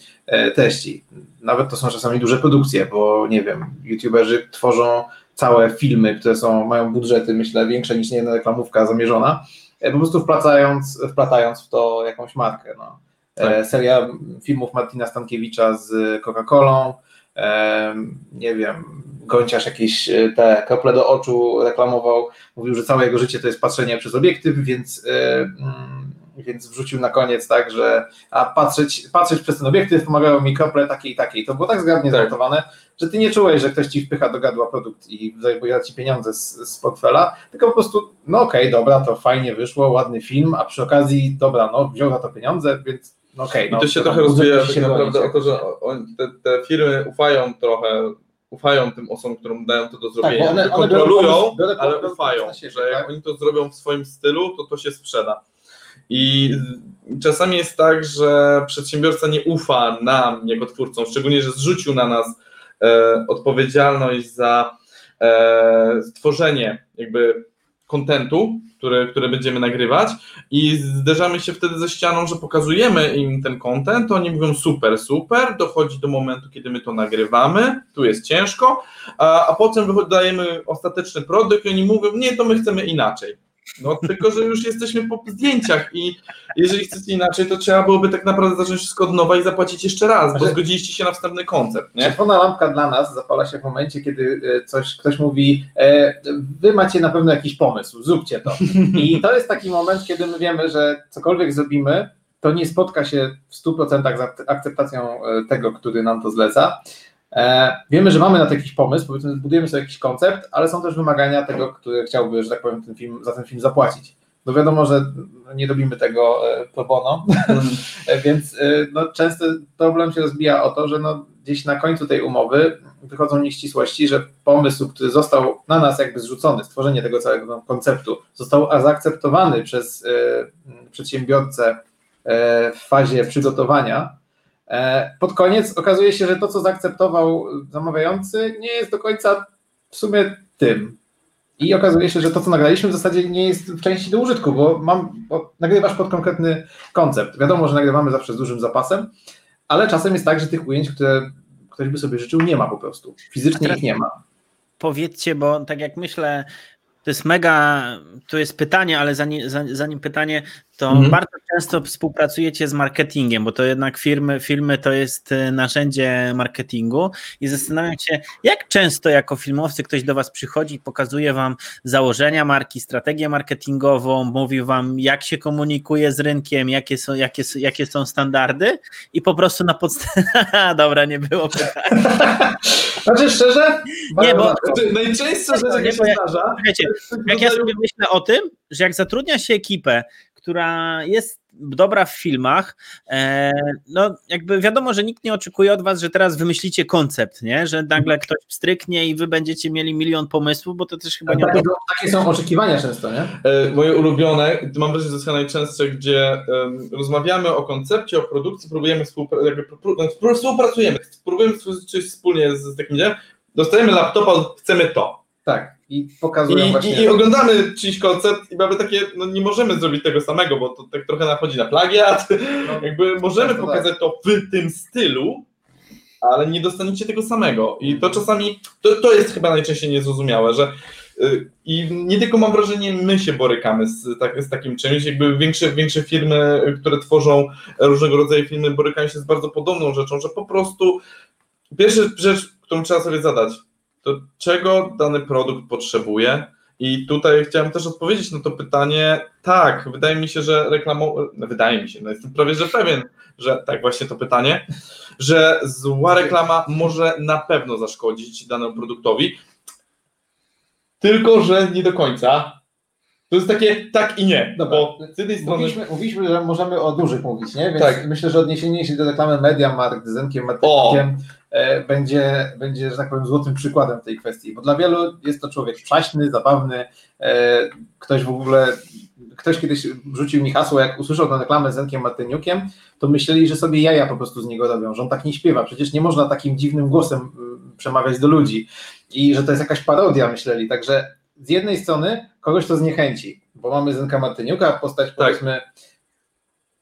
treści. Nawet to są czasami duże produkcje, bo nie wiem, youtuberzy tworzą całe filmy, które są, mają budżety, myślę, większe niż jedna reklamówka zamierzona, e, po prostu wplatając, wplatając w to jakąś markę. No. E, tak. Seria filmów Martina Stankiewicza z Coca-Colą, e, nie wiem, Gonciarz jakieś te krople do oczu reklamował, mówił, że całe jego życie to jest patrzenie przez obiektyw, więc mm, więc wrzucił na koniec tak, że a patrzeć, patrzeć przez ten obiektyw pomagają mi krople takie i takie. I to było tak zgrabnie tak. zmontowane, że ty nie czułeś, że ktoś ci wpycha do gadła produkt i zajmuje ci pieniądze z, z portfela, tylko po prostu, no okej, okay, dobra, to fajnie wyszło, ładny film, a przy okazji, dobra, no wziął na to pieniądze, więc. Okay, I to no, się to trochę rozwija tak naprawdę o to, że on, te, te firmy ufają trochę ufają tym osobom, którym dają to do tak, zrobienia. Tak, one, one kontrolują, biorę, ale ufają, siebie, że jak tak? oni to zrobią w swoim stylu, to to się sprzeda. I czasami jest tak, że przedsiębiorca nie ufa nam jako twórcom, szczególnie, że zrzucił na nas e, odpowiedzialność za e, stworzenie jakby kontentu, który, który będziemy nagrywać i zderzamy się wtedy ze ścianą, że pokazujemy im ten kontent, oni mówią super, super, dochodzi do momentu, kiedy my to nagrywamy, tu jest ciężko, a, a potem dajemy ostateczny produkt i oni mówią, nie, to my chcemy inaczej. No tylko, że już jesteśmy po zdjęciach i jeżeli chcecie inaczej, to trzeba byłoby tak naprawdę zacząć wszystko od nowa i zapłacić jeszcze raz, bo zgodziliście się na wstępny koncept. Nie? Czerwona lampka dla nas zapala się w momencie, kiedy e, coś, ktoś mówi, e, wy macie na pewno jakiś pomysł, zróbcie to. I to jest taki moment, kiedy my wiemy, że cokolwiek zrobimy, to nie spotka się w 100% z akceptacją e, tego, który nam to zleca. E, wiemy, że mamy na to jakiś pomysł, powiedzmy, budujemy sobie jakiś koncept, ale są też wymagania tego, który chciałby, że tak powiem, ten film, za ten film zapłacić. No wiadomo, że nie robimy tego e, pro bono, e, więc no, często problem się rozbija o to, że no, gdzieś na końcu tej umowy wychodzą nieścisłości, że pomysł, który został na nas jakby zrzucony, stworzenie tego całego konceptu, został zaakceptowany przez przedsiębiorcę w fazie przygotowania, pod koniec okazuje się, że to, co zaakceptował zamawiający, nie jest do końca w sumie tym. I okazuje się, że to, co nagraliśmy, w zasadzie nie jest w części do użytku, bo, mam, bo nagrywasz pod konkretny koncept. Wiadomo, że nagrywamy zawsze z dużym zapasem, ale czasem jest tak, że tych ujęć, które ktoś by sobie życzył, nie ma po prostu. Fizycznie ich nie ma. Powiedzcie, bo tak jak myślę, to jest mega, to jest pytanie, ale zanim, zanim pytanie, to mhm. bardzo często współpracujecie z marketingiem, bo to jednak firmy, filmy to jest e, narzędzie marketingu i zastanawiam się, jak często jako filmowcy ktoś do Was przychodzi, pokazuje Wam założenia marki, strategię marketingową, mówi Wam, jak się komunikuje z rynkiem, jakie są, jakie, jakie są standardy i po prostu na podstawie. Dobra, nie było pytań. Znaczy szczerze? Nie, bo najczęstsza rzecz, jaka się zdarza. Jak ja sobie myślę o tym, że jak zatrudnia się ekipę, która jest dobra w filmach, e, no jakby wiadomo, że nikt nie oczekuje od was, że teraz wymyślicie koncept, nie? że nagle ktoś stryknie i wy będziecie mieli milion pomysłów, bo to też chyba nie... Takie, takie są oczekiwania często, nie? E, moje ulubione, mam wrażenie, że to jest najczęstsze, gdzie um, rozmawiamy o koncepcie, o produkcji, próbujemy współpra jakby, pró współpracujemy, próbujemy coś wspólnie z, z takim, nie? Dostajemy laptopa, chcemy to. Tak i pokazują I, właśnie... I, I, oglądamy czyjś koncert i mamy takie, no nie możemy zrobić tego samego, bo to tak trochę nachodzi na plagiat, no, jakby możemy tak, pokazać tak. to w tym stylu, ale nie dostaniecie tego samego. I to czasami, to, to jest chyba najczęściej niezrozumiałe, że y, i nie tylko mam wrażenie, my się borykamy z, tak, z takim czymś, jakby większe, większe firmy, które tworzą różnego rodzaju filmy, borykają się z bardzo podobną rzeczą, że po prostu pierwsza rzecz, którą trzeba sobie zadać, to czego dany produkt potrzebuje. I tutaj chciałem też odpowiedzieć na to pytanie. Tak, wydaje mi się, że reklamą, wydaje mi się, no jestem prawie że pewien, że tak właśnie to pytanie, że zła reklama może na pewno zaszkodzić danemu produktowi, tylko że nie do końca. To jest takie tak i nie. Dobra. Bo z jednej strony... mówiliśmy, mówiliśmy, że możemy o dużych mówić, nie? Więc tak. myślę, że odniesienie się do reklamy Media Markt z Zenkiem Matematykiem E, będzie, będzie, że tak powiem, złotym przykładem tej kwestii, bo dla wielu jest to człowiek przaśny, zabawny, e, ktoś w ogóle, ktoś kiedyś rzucił mi hasło, jak usłyszał tę reklamę z Zenkiem Martyniukiem, to myśleli, że sobie jaja po prostu z niego robią, że on tak nie śpiewa, przecież nie można takim dziwnym głosem mm, przemawiać do ludzi i że to jest jakaś parodia, myśleli, także z jednej strony kogoś to zniechęci, bo mamy Zenka Martyniuka, postać tak. powiedzmy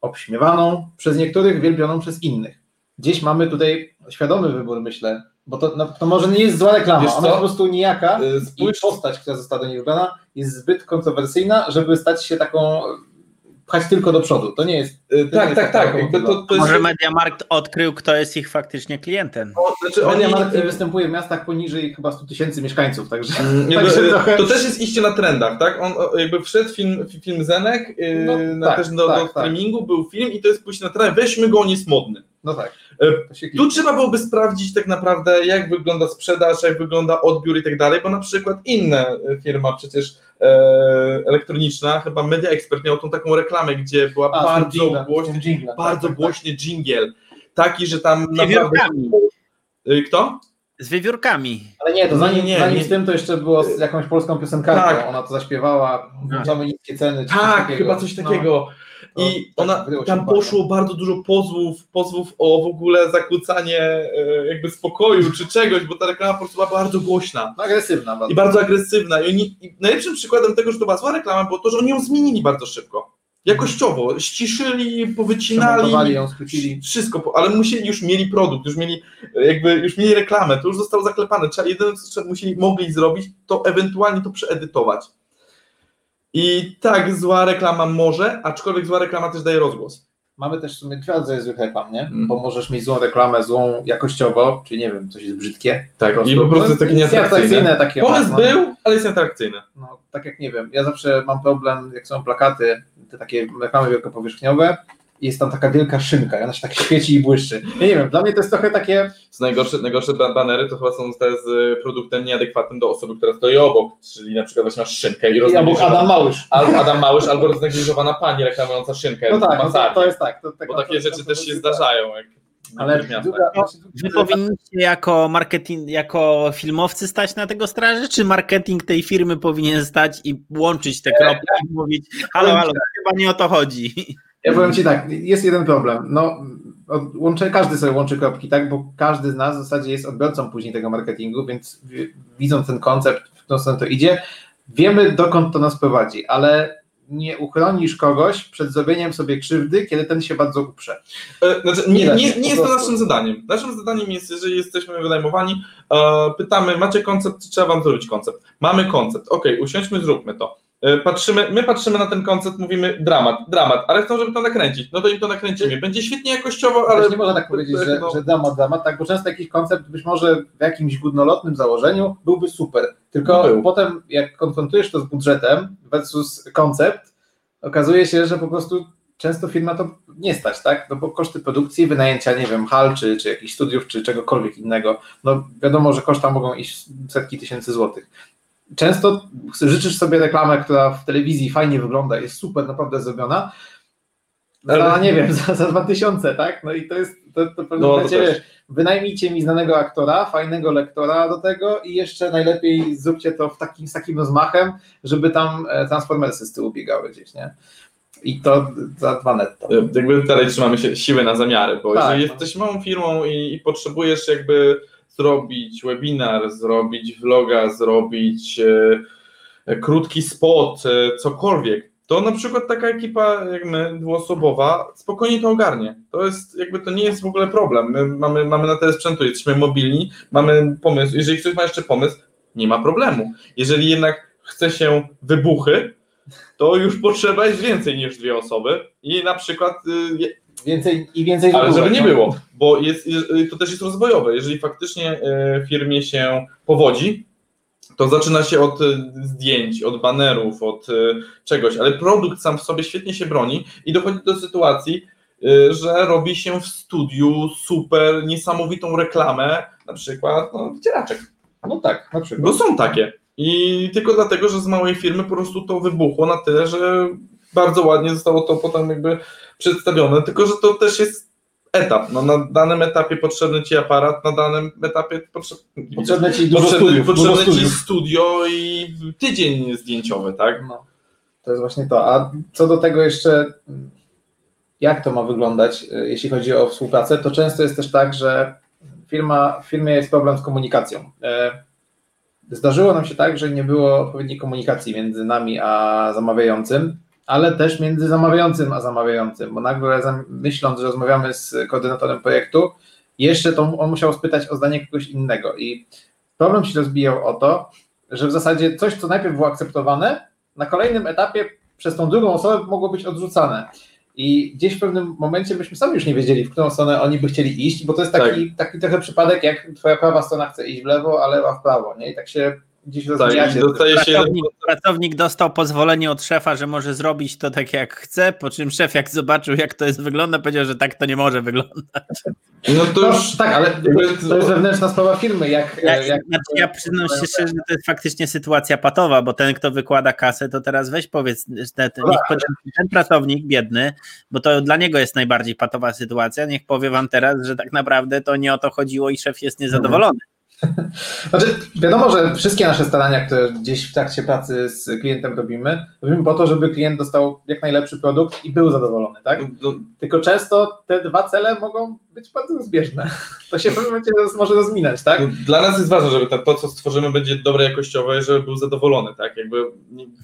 obśmiewaną przez niektórych, wielbioną przez innych gdzieś mamy tutaj świadomy wybór, myślę, bo to, no, to może nie jest zła reklama, Wiesz ona jest po prostu nijaka y, Spójrz... i postać, która została do niej wybrana jest zbyt kontrowersyjna, żeby stać się taką pchać tylko do przodu. To nie jest. Yy, tak, jest tak, tak. To, to, to Może MediaMarkt odkrył, kto jest ich faktycznie klientem. No, znaczy MediaMarkt nie występuje w miastach poniżej chyba 100 tysięcy mieszkańców, także. Mm, także trochę... To też jest iście na trendach, tak? On jakby wszedł film, film Zenek, no, na, tak, też do, tak, do tak. streamingu, był film i to jest pójście na trend. Weźmy go, on jest modny. No tak. E, tu trzeba byłoby sprawdzić tak naprawdę, jak wygląda sprzedaż, jak wygląda odbiór i tak dalej, bo na przykład inna firma przecież e, elektroniczna, chyba Media Expert miał tą taką reklamę, gdzie była A, bardzo, głośny, bardzo tak, głośny tak. jingle, taki, że tam naprawdę... E, kto? Z wiewiórkami. Ale nie, to zanim, nie, nie, zanim nie. z tym to jeszcze było z jakąś polską piosenkarką. Tak. Ona to zaśpiewała, włączamy niskie ceny. tak, chyba coś takiego. No. I tak ona tam poszło bardzo dużo pozwów, pozwów o w ogóle zakłócanie e, jakby spokoju czy czegoś, bo ta reklama po prostu była bardzo głośna. Agresywna. Bardzo. I bardzo agresywna. I, oni, I najlepszym przykładem tego, że to była zła reklama, było to, że oni ją zmienili bardzo szybko. Jakościowo, ściszyli, powycinali, ją, skrócili. wszystko, ale musieli, już mieli produkt, już mieli jakby, już mieli reklamę, to już zostało zaklepane. Trzeba, jedyne co musieli, mogli zrobić, to ewentualnie to przeedytować. I tak, zła reklama może, aczkolwiek zła reklama też daje rozgłos. Mamy też w sumie dwa rodzaje złych reklam, nie? Mm. Bo możesz mieć złą reklamę, złą jakościowo, czyli nie wiem, coś jest brzydkie. Tak, po i po prostu jest takie nieatrakcyjne. Takie Pomysł no. był, ale jest nieatrakcyjny. No, tak jak nie wiem, ja zawsze mam problem, jak są plakaty, te takie reklamy wielkopowierzchniowe, jest tam taka wielka szynka i ona się tak świeci i błyszczy. Ja nie wiem, dla mnie to jest trochę takie... Z najgorsze, najgorsze banery to chyba są te z produktem nieadekwatnym do osoby, która stoi obok, czyli na przykład właśnie masz szynkę i Albo Adam Małysz. Albo Adam Małysz, albo roznegliżowana pani reklamująca szynkę. No tak, no to, to, jest tak. To, tak bo takie to, rzeczy też się zdarzają. Jak... Ale druga, wy powinniście jako marketing, jako filmowcy stać na tego straży, czy marketing tej firmy powinien stać i łączyć te kropki i mówić, halo, halo, chyba nie o to chodzi. Ja powiem Ci tak, jest jeden problem. No, łączę, każdy sobie łączy kropki, tak, bo każdy z nas w zasadzie jest odbiorcą później tego marketingu, więc widząc ten koncept, w którą stronę to idzie, wiemy dokąd to nas prowadzi, ale nie uchronisz kogoś przed zrobieniem sobie krzywdy, kiedy ten się bardzo uprze. E, znaczy, nie, nie, nie, nie jest to naszym zadaniem. Naszym zadaniem jest, jeżeli jesteśmy wynajmowani, e, pytamy, macie koncept, czy trzeba wam zrobić koncept? Mamy koncept, ok, usiądźmy, zróbmy to patrzymy, my patrzymy na ten koncept, mówimy dramat, dramat, ale chcą, żeby to nakręcić. No to im to nakręcimy. Będzie świetnie jakościowo, ale. Ale nie można tak powiedzieć, że, no, że dramat, dramat, tak, bo często jakiś koncept być może w jakimś górnolotnym założeniu byłby super. Tylko Był. potem, jak konfrontujesz to z budżetem versus koncept, okazuje się, że po prostu często firma to nie stać, tak? No bo koszty produkcji, wynajęcia, nie wiem, hal, czy, czy jakichś studiów, czy czegokolwiek innego, no wiadomo, że koszta mogą iść setki tysięcy złotych. Często życzysz sobie reklamę, która w telewizji fajnie wygląda, jest super, naprawdę zrobiona, Ale- ale nie wiem, za, za 2000, tak? No i to jest, to, to w pewnym No, to wiesz, wynajmijcie mi znanego aktora, fajnego lektora do tego i jeszcze najlepiej zróbcie to w takim, z takim rozmachem, żeby tam e, Transformersy z tyłu biegały gdzieś, nie? I to za dwa netto. Jakby dalej trzymamy się siły na zamiary, bo Tak, jeżeli no. jesteś małą firmą i, i potrzebujesz jakby zrobić webinar, zrobić vloga, zrobić e, e, krótki spot, e, cokolwiek, to na przykład taka ekipa jak my, dwuosobowa, spokojnie to ogarnie. To jest jakby to nie jest w ogóle problem. My mamy, mamy na tyle sprzętu, jesteśmy mobilni, mamy pomysł. Jeżeli ktoś ma jeszcze pomysł, nie ma problemu. Jeżeli jednak chce się wybuchy, to już potrzeba jest więcej niż dwie osoby i na przykład y, Więcej i więcej ale żeby nie było, bo jest, y, to też jest rozwojowe. Jeżeli faktycznie y, firmie się powodzi, to zaczyna się od y, zdjęć, od banerów, od czegoś, ale produkt sam w sobie świetnie się broni i dochodzi do sytuacji, że robi się w studiu super niesamowitą reklamę, na przykład no, wycieraczek. No tak, na Bo przykład. są takie. I tylko dlatego, że z małej firmy po prostu to wybuchło na tyle, że bardzo ładnie zostało to potem jakby przedstawione, tylko że to też jest etap. No, na danym etapie potrzebny ci aparat, na danym etapie potrzeb... Potrzebne ci dużo potrzebne, studiów, dużo potrzebne ci studiów. studio i tydzień zdjęciowy, tak? No, to jest właśnie to. A co do tego jeszcze, jak to ma wyglądać, e, jeśli chodzi o współpracę, to często jest też tak, że firma, w firmie jest problem z komunikacją. E, Zdarzyło nam się tak, że nie było odpowiedniej komunikacji między nami a zamawiającym, ale też między zamawiającym a zamawiającym, bo nagle myśląc, że rozmawiamy z koordynatorem projektu, jeszcze to on musiał spytać o zdanie kogoś innego i problem się rozbijał o to, że w zasadzie coś, co najpierw było akceptowane, na kolejnym etapie przez tą drugą osobę mogło być odrzucane. I gdzieś w pewnym momencie byśmy sami już nie wiedzieli, w którą stronę oni by chcieli iść, bo to jest taki, taki trochę przypadek, jak twoja prawa strona chce iść w lewo, a lewa w prawo, nie? I tak się gdzieś Tak, dostaje się Pracownik, pracownik dostał pozwolenie od szefa, że może zrobić to tak jak chce, po czym szef jak zobaczył jak to jest wygląda, powiedział, że tak to nie może wyglądać. No to No, już tak, ale jakby- to jest wewnętrzna sprawa firmy, jak... Ja, jak znaczy, ja przyznam się szczerze, że to jest faktycznie sytuacja patowa, bo ten, kto wykłada kasę, to teraz weź powiedz, że ten, No niech tak. ten pracownik biedny, bo to dla niego jest najbardziej patowa sytuacja, niech powie wam teraz, że tak naprawdę to nie o to chodziło i szef jest niezadowolony. Znaczy, wiadomo, że wszystkie nasze starania, które gdzieś w trakcie pracy z klientem robimy, robimy po to, żeby klient dostał jak najlepszy produkt i był zadowolony, tak? no, Tylko często te dwa cele mogą być bardzo zbieżne. To się w pewnym momencie może rozminać, tak? No, Dla nas jest ważne, żeby to, co stworzymy, będzie dobre jakościowo i żeby był zadowolony, tak? Jakby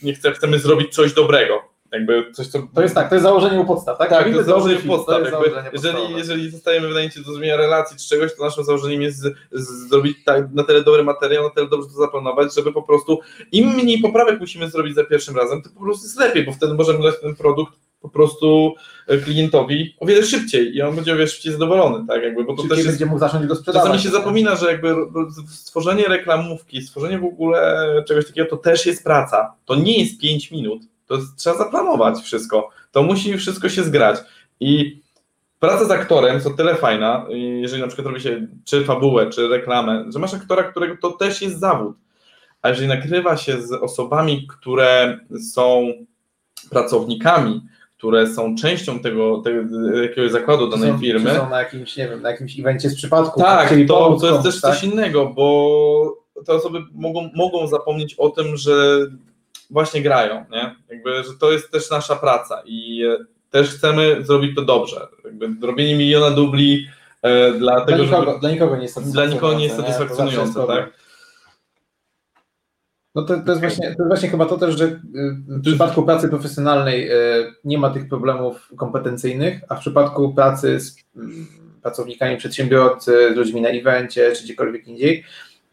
nie, chcemy zrobić coś dobrego. Jakby coś, co. To jest tak, to jest założenie u podstaw, tak? Tak, to jest założenie film, podstaw. jest Jakby, założenie jeżeli, jeżeli zostajemy wynajęci do zrobienia relacji czy czegoś, to naszym założeniem jest z, z, zrobić tak, na tyle dobry materiał, na tyle dobrze to zaplanować, żeby po prostu im mniej poprawek musimy zrobić za pierwszym razem, to po prostu jest lepiej, bo wtedy możemy dać ten produkt po prostu e, klientowi o wiele szybciej i on będzie o wiele szybciej zadowolony, tak? Jakby, bo to Szybciej też jest będzie mógł zacząć go sprzedawać. Czasami się zapomina, że jakby stworzenie reklamówki, stworzenie w ogóle czegoś takiego, to też jest praca. To nie jest 5 minut. To trzeba zaplanować wszystko. To musi wszystko się zgrać. I praca z aktorem jest o tyle fajna, jeżeli na przykład robi się czy fabułę, czy reklamę, że masz aktora, którego to też jest zawód. A jeżeli nakrywa się z osobami, które są pracownikami, które są częścią tego, tego jakiegoś zakładu danej są, firmy, Czy są na jakimś, nie wiem, na jakimś evencie z przypadku. tak, chcieli to, pomóc to jest też tak? coś innego, bo te osoby mogą, mogą zapomnieć o tym, że właśnie grają, nie? Jakby, że to jest też nasza praca i e, też chcemy zrobić to dobrze. Jakby robienie miliona dubli e, dla Dla tego, nikogo, żeby... dla nikogo nie jest Dla nikogo nie jest satysfakcjonujące, problem. tak? No to, to, jest właśnie, to jest właśnie chyba to też, że y, w przypadku pracy profesjonalnej y, nie ma tych problemów kompetencyjnych, a w przypadku pracy z mm, pracownikami przedsiębiorcy, z ludźmi na evencie czy gdziekolwiek indziej,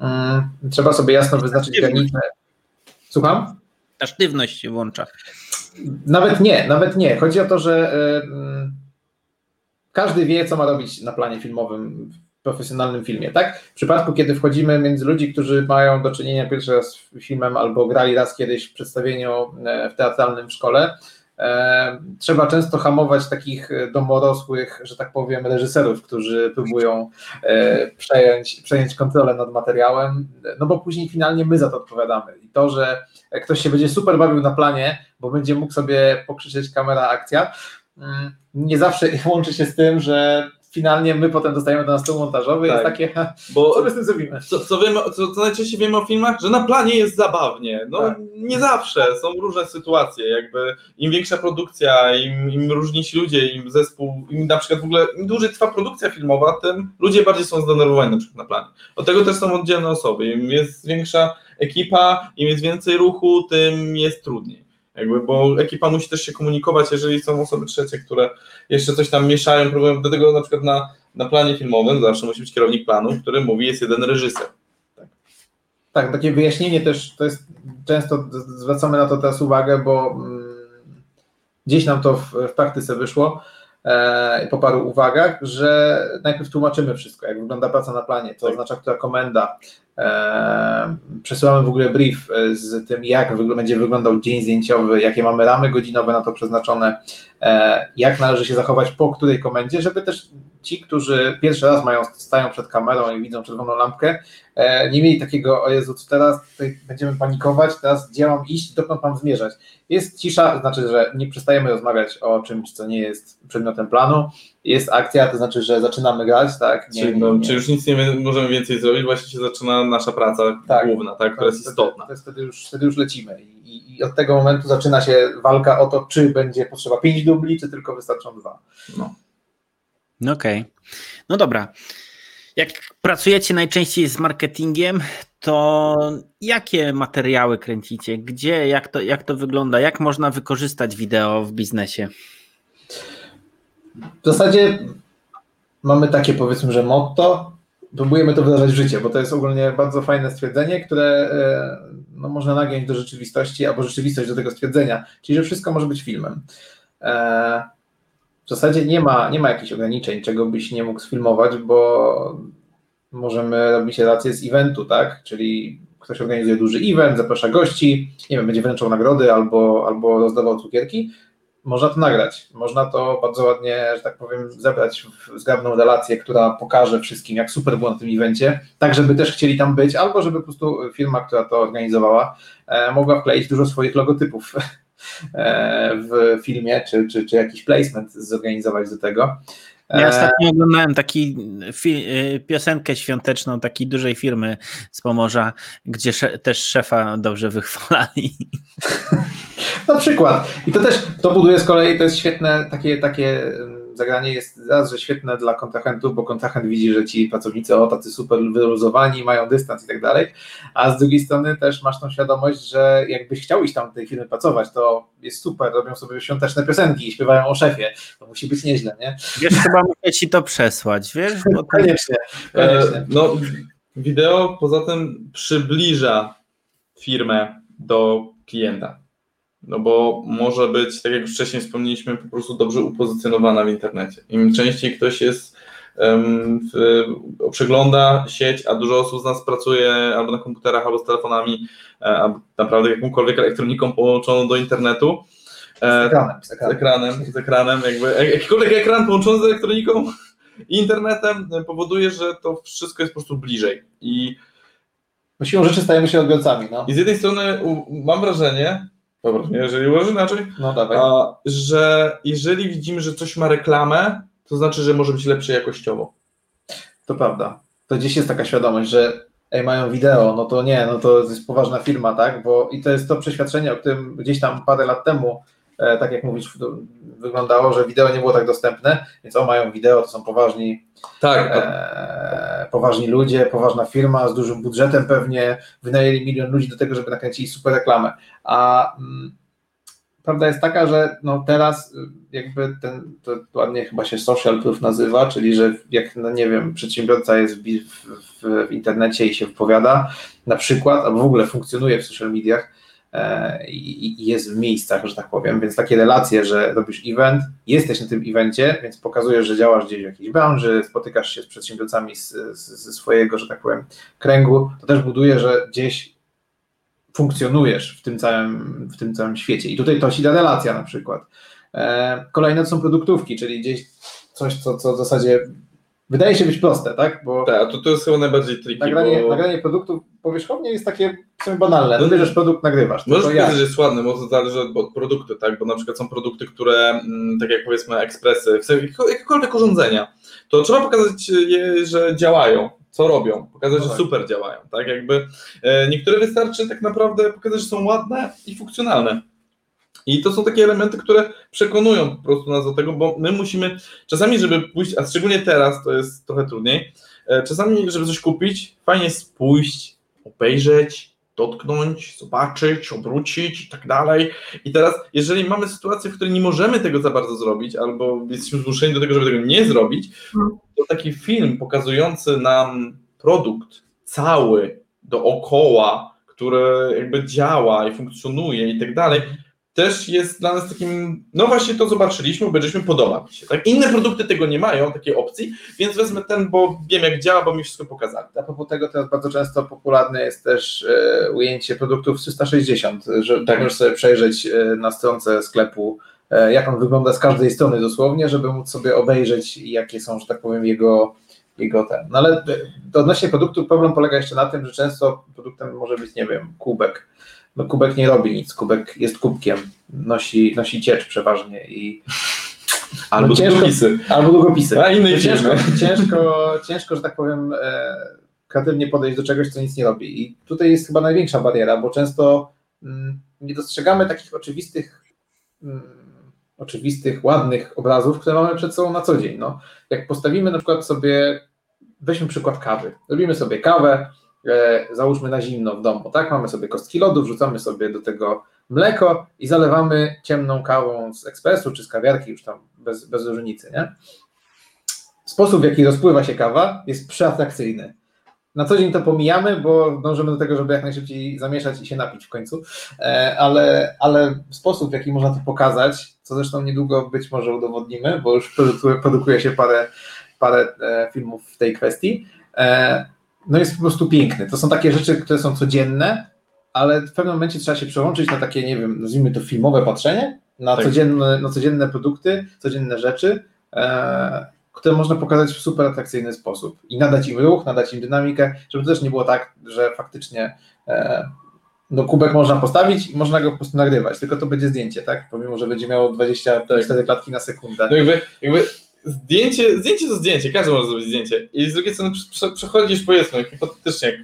mm, trzeba sobie jasno wyznaczyć granice. Słucham? Ta sztywność się włącza. Nawet nie, nawet nie. Chodzi o to, że y, każdy wie, co ma robić na planie filmowym w profesjonalnym filmie, tak? W przypadku, kiedy wchodzimy między ludzi, którzy mają do czynienia pierwszy raz z filmem albo grali raz kiedyś w przedstawieniu e, w teatralnym w szkole, trzeba często hamować takich domorosłych, że tak powiem, reżyserów, którzy próbują e, przejąć, przejąć kontrolę nad materiałem, no bo później finalnie my za to odpowiadamy. I to, że ktoś się będzie super bawił na planie, bo będzie mógł sobie pokrzyczeć kamera akcja, mm, nie zawsze łączy się z tym, że finalnie my potem dostajemy do nas stół montażowy tak. jest takie, bo co my z tym zrobimy? Co, co, wiemy, co, co najczęściej wiemy o filmach, że na planie jest zabawnie. No tak. nie zawsze, są różne sytuacje, jakby im większa produkcja, im, im różniejsi ludzie, im zespół, im na przykład w ogóle, im dłużej trwa produkcja filmowa, tym ludzie bardziej są zdenerwowani na przykład na planie. Od tego też są oddzielne osoby, im jest większa ekipa, im jest więcej ruchu, tym jest trudniej. Jakby, bo ekipa musi też się komunikować, jeżeli są osoby trzecie, które jeszcze coś tam mieszają, próbują, do tego na przykład na, na planie filmowym zawsze musi być kierownik planu, który mówi, jest jeden reżyser. Tak. tak, takie wyjaśnienie też, to jest, często zwracamy na to teraz uwagę, bo mm, gdzieś nam to w, w praktyce wyszło, e, po paru uwagach, że najpierw tłumaczymy wszystko, jak wygląda praca na planie, co tak. oznacza która komenda, przesyłamy w ogóle brief e, z tym, jak będzie wyglądał dzień zdjęciowy, jakie mamy ramy godzinowe na to przeznaczone, e, jak należy się zachować po której komendzie, żeby też ci, którzy pierwszy raz mają, stają przed kamerą i widzą czerwoną lampkę, nie mieli takiego, o Jezu, teraz będziemy panikować, teraz gdzie mam iść, dokąd mam zmierzać. Jest cisza, znaczy, że nie przestajemy rozmawiać o czymś, co nie jest przedmiotem planu, jest akcja, to znaczy, że zaczynamy grać, tak? Nie, czy, no, nie. czy już nic nie możemy więcej zrobić, właśnie się zaczyna nasza praca tak, główna, tak, która jest istotna. Wtedy, wtedy, już, wtedy już lecimy I, I, od tego momentu zaczyna się walka o to, czy będzie potrzeba pięć dubli, czy tylko wystarczą dwa. No, no okej. Okay. No dobra. Jak pracujecie najczęściej z marketingiem, to jakie materiały kręcicie? Gdzie, jak to, jak to wygląda? Jak można wykorzystać wideo w biznesie? W zasadzie mamy takie powiedzmy, że motto, próbujemy to wdrażać w życie, bo to jest ogólnie bardzo fajne stwierdzenie, które e, no, można nagiąć do rzeczywistości albo rzeczywistość do tego stwierdzenia, czyli że wszystko może być filmem. E, w zasadzie nie ma, nie ma jakichś ograniczeń, czego byś nie mógł sfilmować, bo możemy robić relacje z eventu, tak? Czyli ktoś organizuje duży event, zaprasza gości, nie wiem, będzie wręczał nagrody albo, albo rozdawał cukierki, można to nagrać. Można to bardzo ładnie, że tak powiem, zebrać w zgrabną relację, która pokaże wszystkim, jak super było na tym evencie, tak żeby też chcieli tam być, albo żeby po prostu firma, która to organizowała, e, mogła wkleić dużo swoich logotypów e, w filmie, czy, czy, czy jakiś placement zorganizować do tego. Ja e, ostatnio oglądałem taki piosenkę świąteczną takiej dużej firmy z Pomorza, gdzie też szefa dobrze wychwalali. Na przykład. I to też, to buduje z kolei, to jest świetne, takie, takie zagranie jest raz, że świetne dla kontrahentów, bo kontrahent widzi, że ci pracownicy o tacy super wyluzowani, mają dystans i tak dalej, a z drugiej strony też masz tą świadomość, że jakbyś chciał iść tam w tej firmy pracować, to jest super, robią sobie świąteczne piosenki i śpiewają o szefie, to musi być nieźle, nie? Wiesz, chyba muszę ci to przesłać, wiesz? Bo to... koniecznie, koniecznie. E, no, wideo poza tym przybliża firmę do klienta. No bo może być, tak jak już wcześniej wspomnieliśmy, po prostu dobrze upozycjonowana w internecie. Im częściej ktoś jest, um, w, przegląda sieć, a dużo osób z nas pracuje albo na komputerach, albo z telefonami, e, albo naprawdę jakąkolwiek elektroniką połączoną do internetu. E, z ekranem, z ekranem. Z ekranem, z ekranem jakby, jakikolwiek ekran połączony z elektroniką i internetem powoduje, że to wszystko jest po prostu bliżej. I no siłą rzeczy stajemy się odbiorcami. No. I z jednej strony mam wrażenie, Dobra, nie, jeżeli uważasz inaczej, no dawaj. A, że jeżeli widzimy, że coś ma reklamę, to znaczy, że może być lepsze jakościowo. To prawda. To gdzieś jest taka świadomość, że ej, mają wideo, no to nie, no to jest poważna firma, tak? Bo i to jest to przeświadczenie, o którym gdzieś tam parę lat temu tak jak mówisz, wyglądało, że wideo nie było tak dostępne, więc o, mają wideo, to są poważni, tak. e, poważni ludzie, poważna firma z dużym budżetem pewnie, wynajęli milion ludzi do tego, żeby nakręcili super reklamę. A m, mm, prawda jest taka, że no teraz y, jakby ten, to ładnie chyba się social proof nazywa, czyli że jak, no nie wiem, przedsiębiorca jest w, w, w internecie i się wypowiada na przykład, albo w ogóle funkcjonuje w social mediach, i jest w miejscach, że tak powiem, więc takie relacje, że robisz event, jesteś na tym evencie, więc pokazujesz, że działasz gdzieś w jakiejś branży, spotykasz się z przedsiębiorcami ze swojego, że tak powiem, kręgu, to też buduje, że gdzieś funkcjonujesz w tym całym, w tym całym świecie. I tutaj to się da relacja na przykład. Kolejne to są produktówki, czyli gdzieś coś, co, co w zasadzie wydaje się być proste, tak? Bo tak, to, to jest chyba najbardziej tricky. Nagranie, bo... nagranie produktu powierzchownie jest takie w banalne. No, bierzesz produkt, nagrywasz. Możesz powiedzieć, że jest ładne, może zależy od produktu, tak? Bo na przykład są produkty, które, mm, tak jak powiedzmy ekspresy, jakiekolwiek urządzenia, to trzeba pokazać je, że działają, co robią, pokazać, no tak. że super działają, tak? Jakby e, niektóre wystarczy tak naprawdę pokazać, że są ładne i funkcjonalne. I to są takie elementy, które przekonują po prostu nas do tego, bo my musimy czasami, żeby pójść, a szczególnie teraz to jest trochę trudniej, e, czasami, żeby coś kupić, fajnie jest pójść, obejrzeć, dotknąć, zobaczyć, obrócić i tak dalej. I teraz, jeżeli mamy sytuację, w której nie możemy tego za bardzo zrobić, albo jesteśmy zmuszeni do tego, żeby tego nie zrobić, mhm. to taki film pokazujący nam produkt cały dookoła, który jakby działa i funkcjonuje i tak dalej, też jest dla nas takim, no właśnie to zobaczyliśmy, obejrzeliśmy, podoba mi się. Tak? Inne produkty tego nie mają, takiej opcji, więc wezmę ten, bo wiem jak działa, bo mi wszystko pokazali. A propos tego teraz bardzo często popularne jest też e, ujęcie produktów 360, że tak. możesz sobie przejrzeć e, na stronce sklepu, e, jak on wygląda z każdej strony dosłownie, żeby móc sobie obejrzeć, jakie są, że tak powiem, jego jego ten. No ale odnośnie produktu problem polega jeszcze na tym, że często produktem może być, nie wiem, kubek no kubek nie robi nic, kubek jest kubkiem, nosi, nosi ciecz przeważnie i albo no ciężko, długopisy. Albo długopisy. A innej ciężko, ciężko, ciężko, że tak powiem, e, kreatywnie podejść do czegoś, co nic nie robi. I tutaj jest chyba największa bariera, bo często mm, nie dostrzegamy takich oczywistych, mm, oczywistych, ładnych obrazów, które mamy przed sobą na co dzień. No, jak postawimy na przykład sobie, weźmy przykład kawy. Robimy sobie kawę, załóżmy na zimno w domu, tak? Mamy sobie kostki lodu, wrzucamy sobie do tego mleko i zalewamy ciemną kawą z ekspresu czy z kawiarki, już tam bez, bez różnicy, nie? Sposób, w jaki rozpływa się kawa, jest przeatrakcyjny. Na co dzień to pomijamy, bo dążymy do tego, żeby jak najszybciej zamieszać i się napić w końcu, e, ale, ale sposób, w jaki można to pokazać, co zresztą niedługo być może udowodnimy, bo już produkuje, produkuje się parę, parę e, filmów w tej kwestii, no jest po prostu piękny. To są takie rzeczy, które są codzienne, ale w pewnym momencie trzeba się przełączyć na takie, nie wiem, nazwijmy to filmowe patrzenie, na, tak. codzienne, na codzienne produkty, codzienne rzeczy, e, które można pokazać w super atrakcyjny sposób i nadać im ruch, nadać im dynamikę, żeby to też nie było tak, że faktycznie e, no kubek można postawić i można go po prostu nagrywać, tylko to będzie zdjęcie, tak? Pomimo, że będzie miało 24 tak. klatki na sekundę. No jakby, jakby zdjęcie, zdjęcie to zdjęcie, każdy może zrobić zdjęcie. I z drugiej strony przechodzisz, powiedzmy, hipotetycznie, jak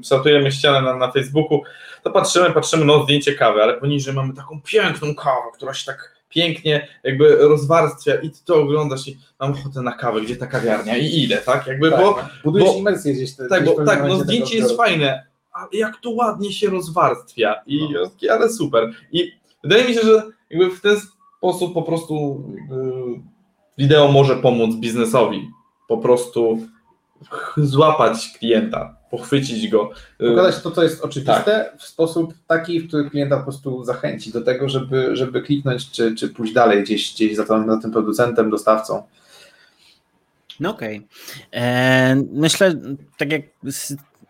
przelatujemy ścianę na, na Facebooku, to patrzymy, patrzymy, no zdjęcie kawy, ale poniżej mamy taką piękną kawę, która się tak pięknie jakby rozwarstwia i ty to oglądasz i mam ochotę na kawę, gdzie ta kawiarnia i idę, tak? Jakby, tak, bo, budujesz bo, imersję gdzieś. Te, tak, bo, tak, no zdjęcie jest fajne, ale jak to ładnie się rozwarstwia i no. ale super. I wydaje mi się, że jakby w ten sposób po prostu jakby wideo może pomóc biznesowi. Po prostu złapać klienta, pochwycić go. Pokazać to, co jest oczywiste tak. w sposób taki, w który klienta po prostu zachęci do tego, żeby, żeby kliknąć, czy, czy pójść dalej gdzieś, gdzieś za, to, za tym producentem, dostawcą. No okej. Okay. E, myślę, tak jak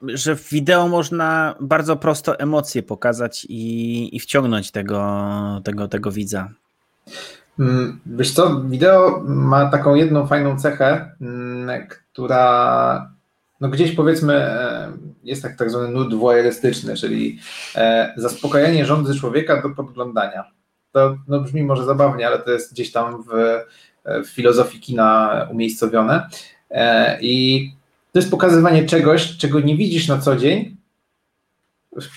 że w wideo można bardzo prosto emocje pokazać i, i wciągnąć tego, tego, tego widza. Mm, wiesz co, wideo ma taką jedną fajną cechę, mm, która no gdzieś powiedzmy e, jest tak, tak zwany nud wojerystyczny, czyli e, zaspokajanie żądzy człowieka do podglądania. To no, brzmi może zabawnie, ale to jest gdzieś tam w, e, w filozofii kina umiejscowione. I to jest pokazywanie czegoś, czego nie widzisz na co dzień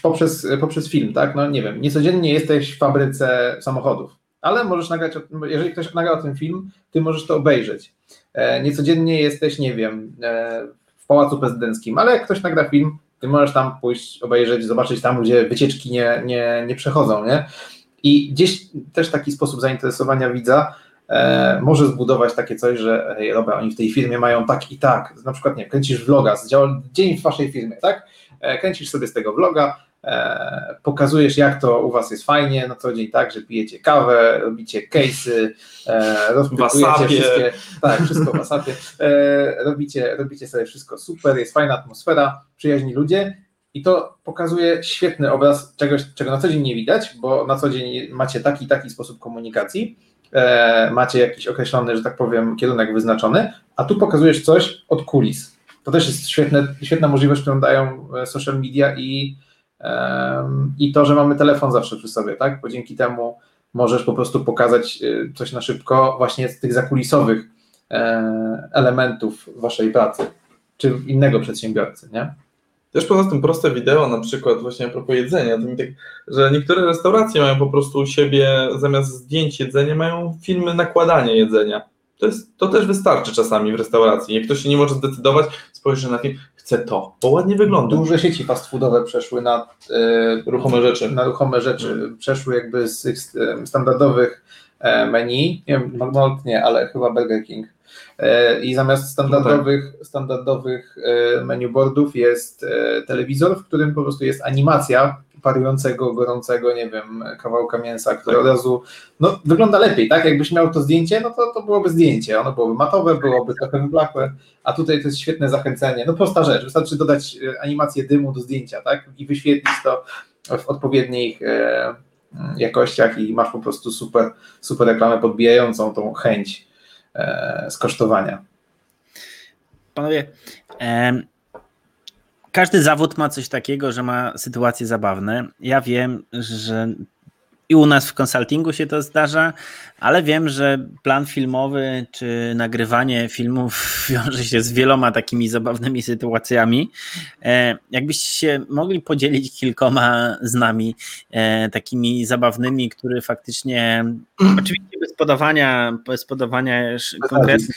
poprzez, poprzez film, tak? No nie wiem, niecodziennie jesteś w fabryce samochodów ale możesz nagrać, jeżeli ktoś nagrał ten film, ty możesz to obejrzeć. E, niecodziennie jesteś, nie wiem, e, w Pałacu Prezydenckim, ale jak ktoś nagra film, ty możesz tam pójść, obejrzeć, zobaczyć tam, gdzie wycieczki nie, nie, nie przechodzą, nie? I gdzieś też taki sposób zainteresowania widza e, może zbudować takie coś, że hej, dobra, oni w tej firmie mają tak i tak, na przykład, nie kręcisz vloga, z dzień w waszej firmie, tak? E, kręcisz sobie z tego vloga, pokazujesz, jak to u was jest fajnie na co dzień, tak, że pijecie kawę, robicie case'y, e, rozpytujecie Wasapie. wszystkie, tak, wszystko w WhatsAppie, e, robicie, robicie sobie wszystko super, jest fajna atmosfera, przyjaźni ludzie i to pokazuje świetny obraz czegoś, czego na co dzień nie widać, bo na co dzień macie taki taki sposób komunikacji, e, macie jakiś określony, że tak powiem, kierunek wyznaczony, a tu pokazujesz coś od kulis. To też jest świetne, świetna możliwość, którą dają e, social media i, i to, że mamy telefon zawsze przy sobie, tak? Bo dzięki temu możesz po prostu pokazać e, coś na szybko właśnie z tych zakulisowych e, elementów waszej pracy, czy innego przedsiębiorcy, nie? Też poza tym proste wideo, na przykład właśnie a propos jedzenia, to mi tak, że niektóre restauracje mają po prostu u siebie zamiast zdjęć jedzenia, mają filmy nakładania jedzenia. To, jest, to też wystarczy czasami w restauracji. Jak ktoś się nie może zdecydować, spojrzy na film, chce to, bo ładnie wygląda. Duże sieci fast foodowe przeszły na e, Ruchome rzeczy. na ruchome rzeczy, przeszły jakby z tych standardowych e, menu, nie wiem, McDonald's nie, ale chyba Burger King. E, I zamiast standardowych, standardowych e, menu boardów jest telewizor, w którym po prostu jest animacja parującego, gorącego, nie wiem, kawałka mięsa, które od razu no, wygląda lepiej, tak? Jakbyś miał to zdjęcie, no to, to byłoby zdjęcie. Ono byłoby matowe, byłoby trochę wyblakłe, a tutaj to jest świetne zachęcenie. No prosta rzecz, wystarczy dodać e, animację dymu do zdjęcia, tak? I wyświetlić to w odpowiednich e, jakościach i masz po prostu super, super reklamę podbijającą tą chęć e, skosztowania. Panowie, każdy zawód ma coś takiego, że ma sytuacje zabawne. Ja wiem, że i u nas w konsultingu się to zdarza, ale wiem, że plan filmowy czy nagrywanie filmów wiąże się z wieloma takimi zabawnymi sytuacjami. E, Jakbyście się mogli podzielić kilkoma z nami e, takimi zabawnymi, które faktycznie, oczywiście bez podawania, bez podawania konkretnych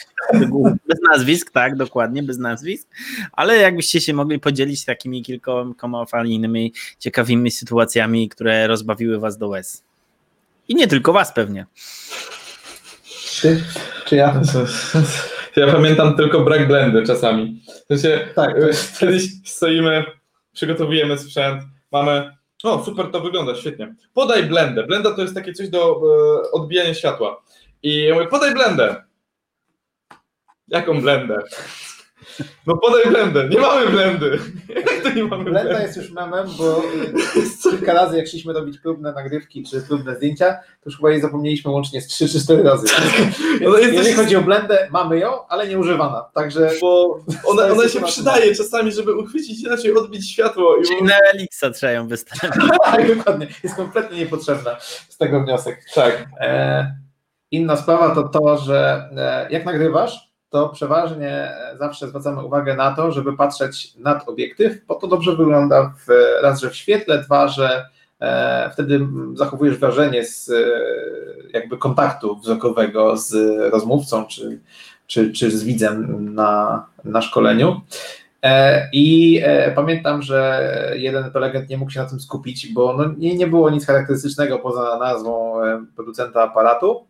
bez nazwisk, tak, dokładnie, bez nazwisk, ale jakbyście się mogli podzielić takimi kilkoma fajnymi, ciekawymi sytuacjami, które rozbawiły was do łez. I nie tylko was pewnie. Czy, czy ja? Ja pamiętam tylko brak blendy czasami. W sensie, Tak, kiedyś stoimy, przygotowujemy sprzęt, mamy, o super to wygląda, świetnie. Podaj blendę. Blenda to jest takie coś do e, odbijania światła. I ja mówię, podaj blendę. Jaką blendę? No podaj blendę. Nie mamy blendy. Jak to nie mamy Blenda blendy? jest już memem, bo y, kilka razy jak szliśmy robić próbne nagrywki czy próbne zdjęcia, to już chyba jej zapomnieliśmy łącznie z 3 czy 4 razy. No to jest Jeżeli coś- chodzi o blendę, mamy ją, ale nie używana. Także Bo ona, ona się przydaje czasami, żeby uchwycić inaczej, odbić światło. I Czyli na Elixa trzeba ją wystawić. tak, dokładnie, jest kompletnie niepotrzebna z tego wniosek. tak. E, inna sprawa to to, że e, jak nagrywasz, to przeważnie e, zawsze zwracamy uwagę na to, żeby patrzeć nad obiektyw, bo to dobrze wygląda w, raz, że w świetle, dwa, że e, wtedy zachowujesz wrażenie z e, jakby kontaktu wzrokowego z rozmówcą czy, czy, czy z widzem na, na szkoleniu. E, I pamiętam, że jeden prelegent nie mógł się na tym skupić, bo no, nie, nie było nic charakterystycznego poza nazwą producenta aparatu.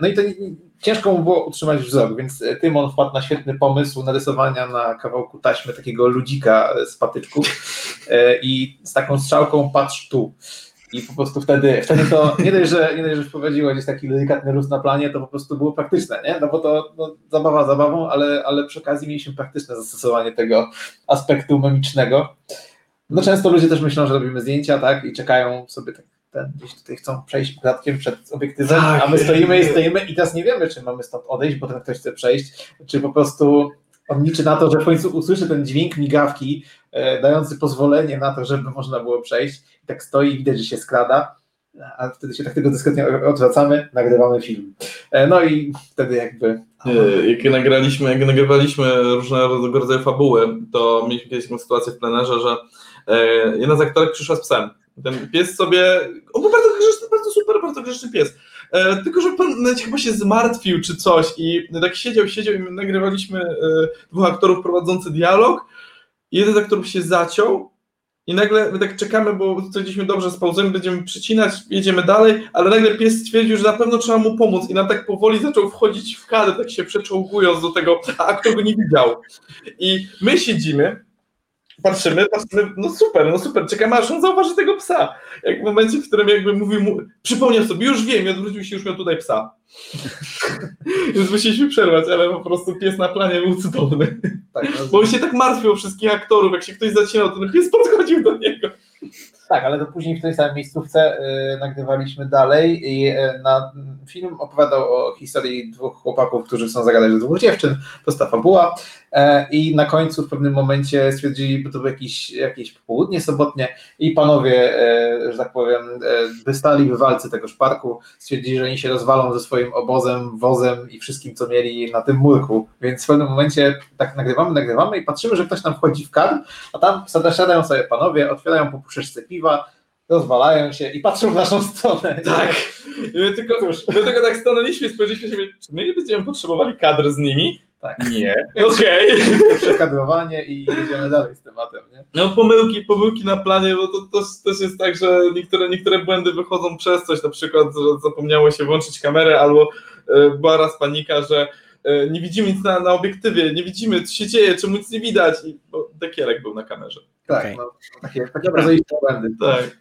No i to ciężko mu było utrzymać wzrok, więc e, Tymon wpadł na świetny pomysł narysowania na kawałku taśmy takiego ludzika z patyczków e, i z taką strzałką patrz tu. I po prostu wtedy, wtedy to nie dość, że, nie dość, że wprowadziło gdzieś taki delikatny róz na planie, to po prostu było praktyczne, nie? No bo to no, zabawa zabawą, ale, ale przy okazji mieliśmy praktyczne zastosowanie tego aspektu memicznego. No często ludzie też myślą, że robimy zdjęcia, tak? I czekają sobie tak, ten, gdzieś tutaj chcą przejść klatkiem przed obiektywem, Tak. a my stoimy i stoimy i teraz nie wiemy, czy mamy stąd odejść, bo ten ktoś chce przejść, czy po prostu on liczy na to, że w końcu usłyszy ten dźwięk migawki, e, dający pozwolenie na to, żeby można było przejść. I tak stoi, widać, że się skrada, a wtedy się tak tylko dyskretnie odwracamy, nagrywamy film. E, no i wtedy jakby... Jak nagraliśmy, jak nagrywaliśmy różnego rodzaju fabuły, to mieliśmy kiedyś taką sytuację w plenerze, że e, jedna z aktorek przyszła z psem. Ten pies sobie, on był bardzo grzeczny, bardzo super, bardzo grzeczny pies. E, tylko, że pan nawet chyba się zmartwił czy coś i tak siedział, siedział i my nagrywaliśmy e, dwóch aktorów prowadzący dialog i jeden z aktorów się zaciął i nagle my tak czekamy, bo stwierdziliśmy dobrze, spauzujemy, będziemy przycinać, jedziemy dalej, ale nagle pies stwierdził, że na pewno trzeba mu pomóc i nam tak powoli zaczął wchodzić w kadr, tak się przeczołgując do tego, a aktor go nie widział. I my siedzimy patrzymy, patrzymy, no super, no super, czekamy aż on zauważy tego psa. Jak w momencie, w którym jakby mówił mu, przypomniał sobie, już wiem, i odwrócił się, już miał tutaj psa. Więc musieliśmy przerwać, ale po prostu pies na planie był cudowny. Tak, no, Bo on się tak martwił o wszystkich aktorów, jak się ktoś zacinał, to ten pies podchodził do niego. Tak, ale to później w tej samej miejscówce y, nagrywaliśmy dalej i y, na, film opowiadał o historii dwóch chłopaków, którzy chcą zagadać do dwóch dziewczyn, to ta fabuła i na końcu w pewnym momencie stwierdzili, bo to było jakieś, jakieś południe sobotnie i panowie, e, że tak powiem, e, wystali w walce tego szparku, stwierdzili, że oni się rozwalą ze swoim obozem, wozem i wszystkim, co mieli na tym murku, więc w pewnym momencie tak nagrywamy, nagrywamy i patrzymy, że ktoś nam wchodzi w kadr, a tam siadają sobie panowie, otwierają po puszeczce piwa, rozwalają się i patrzą w naszą stronę. Tak. My tylko, my tylko tak stanęliśmy i spojrzeliśmy się, czy my nie będziemy potrzebowali kadr z nimi? Tak. Nie. Okej. Okay. Przekadrowanie i jedziemy dalej z tematem, nie? No pomyłki, pomyłki na planie, bo to, to też jest tak, że niektóre, niektóre błędy wychodzą przez coś, na przykład, że zapomniało się włączyć kamerę, albo y, była raz panika, że y, nie widzimy nic na, na obiektywie, nie widzimy, co się dzieje, czemu nic nie widać, i bo dekierek był na kamerze. Tak, okay. no, takie, takie błędy. Tak.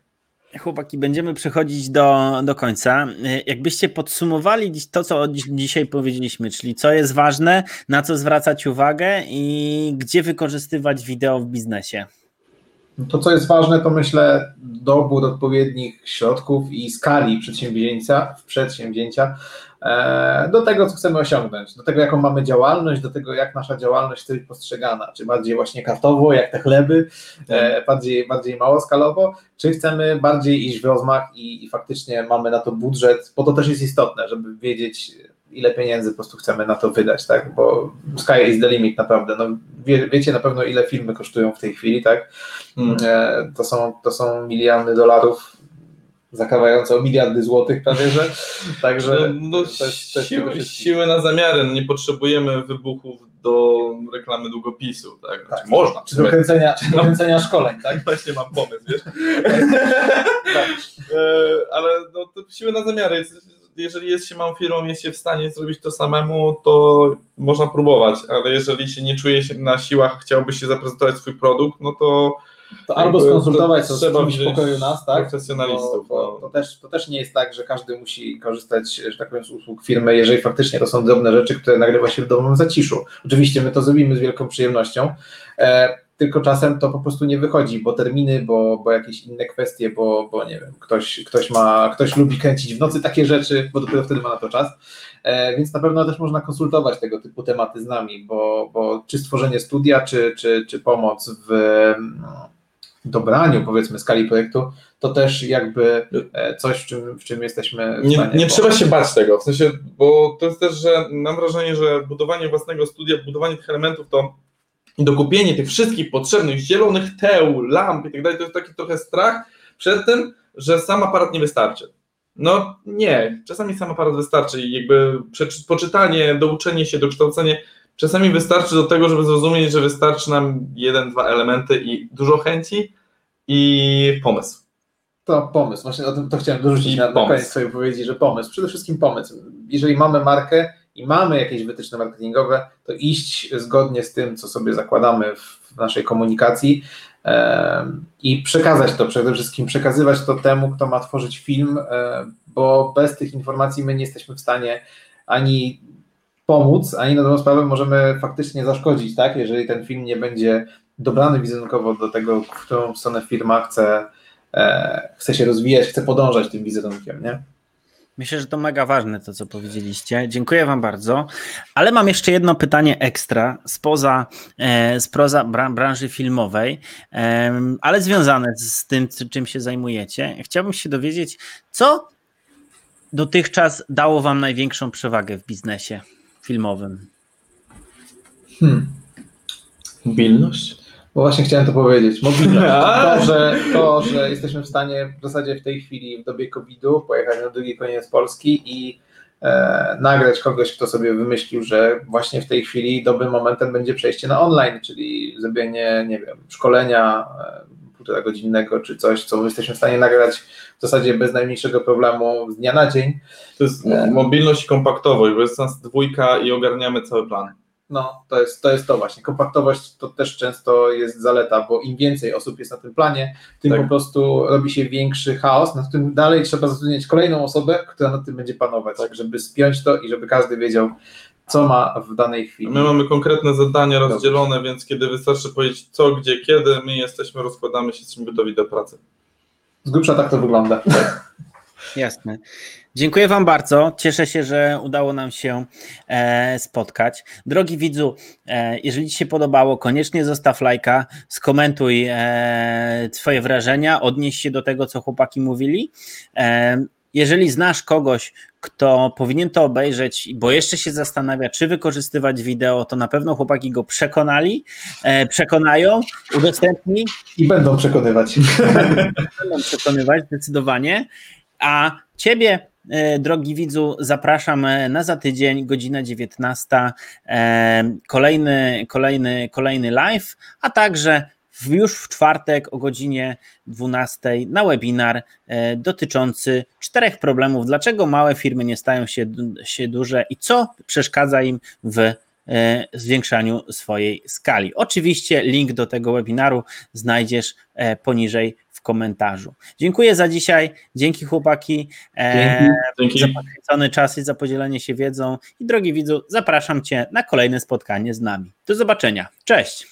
Chłopaki, będziemy przechodzić do, do końca. Jakbyście podsumowali to, co dzisiaj powiedzieliśmy, czyli co jest ważne, na co zwracać uwagę i gdzie wykorzystywać wideo w biznesie? To, co jest ważne, to myślę dobór odpowiednich środków i skali przedsięwzięcia, przedsięwzięcia do tego, co chcemy osiągnąć, do tego, jaką mamy działalność, do tego, jak nasza działalność chce być postrzegana, czy bardziej właśnie kartowo, jak te chleby, e, tak. bardziej, bardziej małoskalowo, czy chcemy bardziej iść w rozmach i, i faktycznie mamy na to budżet, bo to też jest istotne, żeby wiedzieć, ile pieniędzy po prostu chcemy na to wydać, tak? Bo sky is the limit naprawdę. No, wie, wiecie na pewno, ile filmy kosztują w tej chwili, tak? Hmm. E, to, są, to są miliardy dolarów zakawające o miliardy złotych prawie, że także no, no, siły, siły, na zamiary, no, nie potrzebujemy wybuchów do reklamy długopisu, tak? Znaczy, tak. Można. Czy do kręcenia, czy do kręcenia szkoleń, tak? Właśnie mam pomysł, wiesz? tak. e, ale no, siły na zamiary, jeżeli jest się małą firmą, jest się w stanie zrobić to samemu, to można próbować, ale jeżeli się nie czuje się na siłach, chciałby się zaprezentować swój produkt, no to to albo skonsultować to, to z kimś w pokoju nas, tak? Profesjonalistów. Bo, bo, to, też, to też nie jest tak, że każdy musi korzystać, że tak powiem, z usług firmy, jeżeli faktycznie to są drobne rzeczy, które nagrywa się w domowym zaciszu. Oczywiście my to zrobimy z wielką przyjemnością. E, tylko czasem to po prostu nie wychodzi, bo terminy, bo, bo jakieś inne kwestie, bo, bo nie wiem, ktoś, ktoś ma, ktoś lubi kręcić w nocy takie rzeczy, bo dopiero wtedy ma na to czas, e, więc na pewno też można konsultować tego typu tematy z nami, bo, bo czy stworzenie studia, czy, czy, czy pomoc w dobraniu powiedzmy skali projektu, to też jakby e, coś, w czym, w czym jesteśmy Nie, nie trzeba się bać tego, w sensie, bo to jest też, że mam wrażenie, że budowanie własnego studia, budowanie tych elementów to i dokupienie tych wszystkich potrzebnych zielonych teł, lamp i tak dalej, to jest taki trochę strach przed tym, że sam aparat nie wystarczy. No nie, czasami sam aparat wystarczy i jakby poczytanie, douczenie się, dokształcenie czasami wystarczy do tego, żeby zrozumieć, że wystarczy nam jeden, dwa elementy i dużo chęci i pomysł. To pomysł, właśnie o tym to chciałem dorzucić na, na koniec swojej wypowiedzi, że pomysł, przede wszystkim pomysł. Jeżeli mamy markę, i mamy jakieś wytyczne marketingowe, to iść zgodnie z tym, co sobie zakładamy w naszej komunikacji i przekazać to przede wszystkim, przekazywać to temu, kto ma tworzyć film, bo bez tych informacji my nie jesteśmy w stanie ani pomóc, ani na sprawę możemy faktycznie zaszkodzić, tak? Jeżeli ten film nie będzie dobrany wizerunkowo do tego, w którą stronę firma chce, e, chce się rozwijać, chce podążać tym wizerunkiem, nie? Myślę, że to mega ważne to, co powiedzieliście. Dziękuję Wam bardzo. Ale mam jeszcze jedno pytanie ekstra spoza, e, spoza branży filmowej, ale związane z tym, czym się zajmujecie. Chciałbym się dowiedzieć, co dotychczas dało Wam największą przewagę w biznesie filmowym? Hmm. Mobilność? Bo właśnie chciałem to powiedzieć. Mobilność. To że, to, że jesteśmy w stanie w zasadzie w tej chwili, w dobie COVID-u, pojechać na drugi koniec Polski i e, nagrać kogoś, kto sobie wymyślił, że właśnie w tej chwili dobrym momentem będzie przejście na online, czyli zrobienie, nie wiem, szkolenia e, półtora godzinnego, czy coś, co jesteśmy w stanie nagrać w zasadzie bez najmniejszego problemu z dnia na dzień. To jest e, mobilność i kompaktowość, bo jest nas dwójka i ogarniamy cały plan. No, to jest, to jest to właśnie. Kompaktowość to też często jest zaleta, bo im więcej osób jest na tym planie, tym Tak. po prostu robi się większy chaos, nad którym dalej trzeba zatrudnić kolejną osobę, która nad tym będzie panować, tak, żeby spiąć to i żeby każdy wiedział, co ma w danej chwili. My mamy konkretne zadania rozdzielone, więc kiedy wystarczy powiedzieć co, gdzie, kiedy, my jesteśmy, rozkładamy się, jesteśmy gotowi do pracy. Z grubsza tak to wygląda. Jasne. Dziękuję Wam bardzo. Cieszę się, że udało nam się e, spotkać. Drogi widzu, e, jeżeli Ci się podobało, koniecznie zostaw lajka, skomentuj e, Twoje wrażenia, odnieś się do tego, co chłopaki mówili. Jeżeli znasz kogoś, kto powinien to obejrzeć, bo jeszcze się zastanawia, czy wykorzystywać wideo, to na pewno chłopaki go przekonali, e, przekonają, udostępnij I będą przekonywać. będą przekonywać zdecydowanie. A ciebie, e, drogi widzu, zapraszam e, na za tydzień, godzina 19. e, Kolejny, kolejny, kolejny live, a także już w czwartek o godzinie 12 na webinar e, dotyczący czterech problemów, dlaczego małe firmy nie stają się, się duże i co przeszkadza im w e, zwiększaniu swojej skali. Oczywiście link do tego webinaru znajdziesz e, poniżej w komentarzu. Dziękuję za dzisiaj, dzięki chłopaki Dzięki. za poświęcony czas i za podzielenie się wiedzą i drogi widzu, zapraszam Cię na kolejne spotkanie z nami. Do zobaczenia, cześć!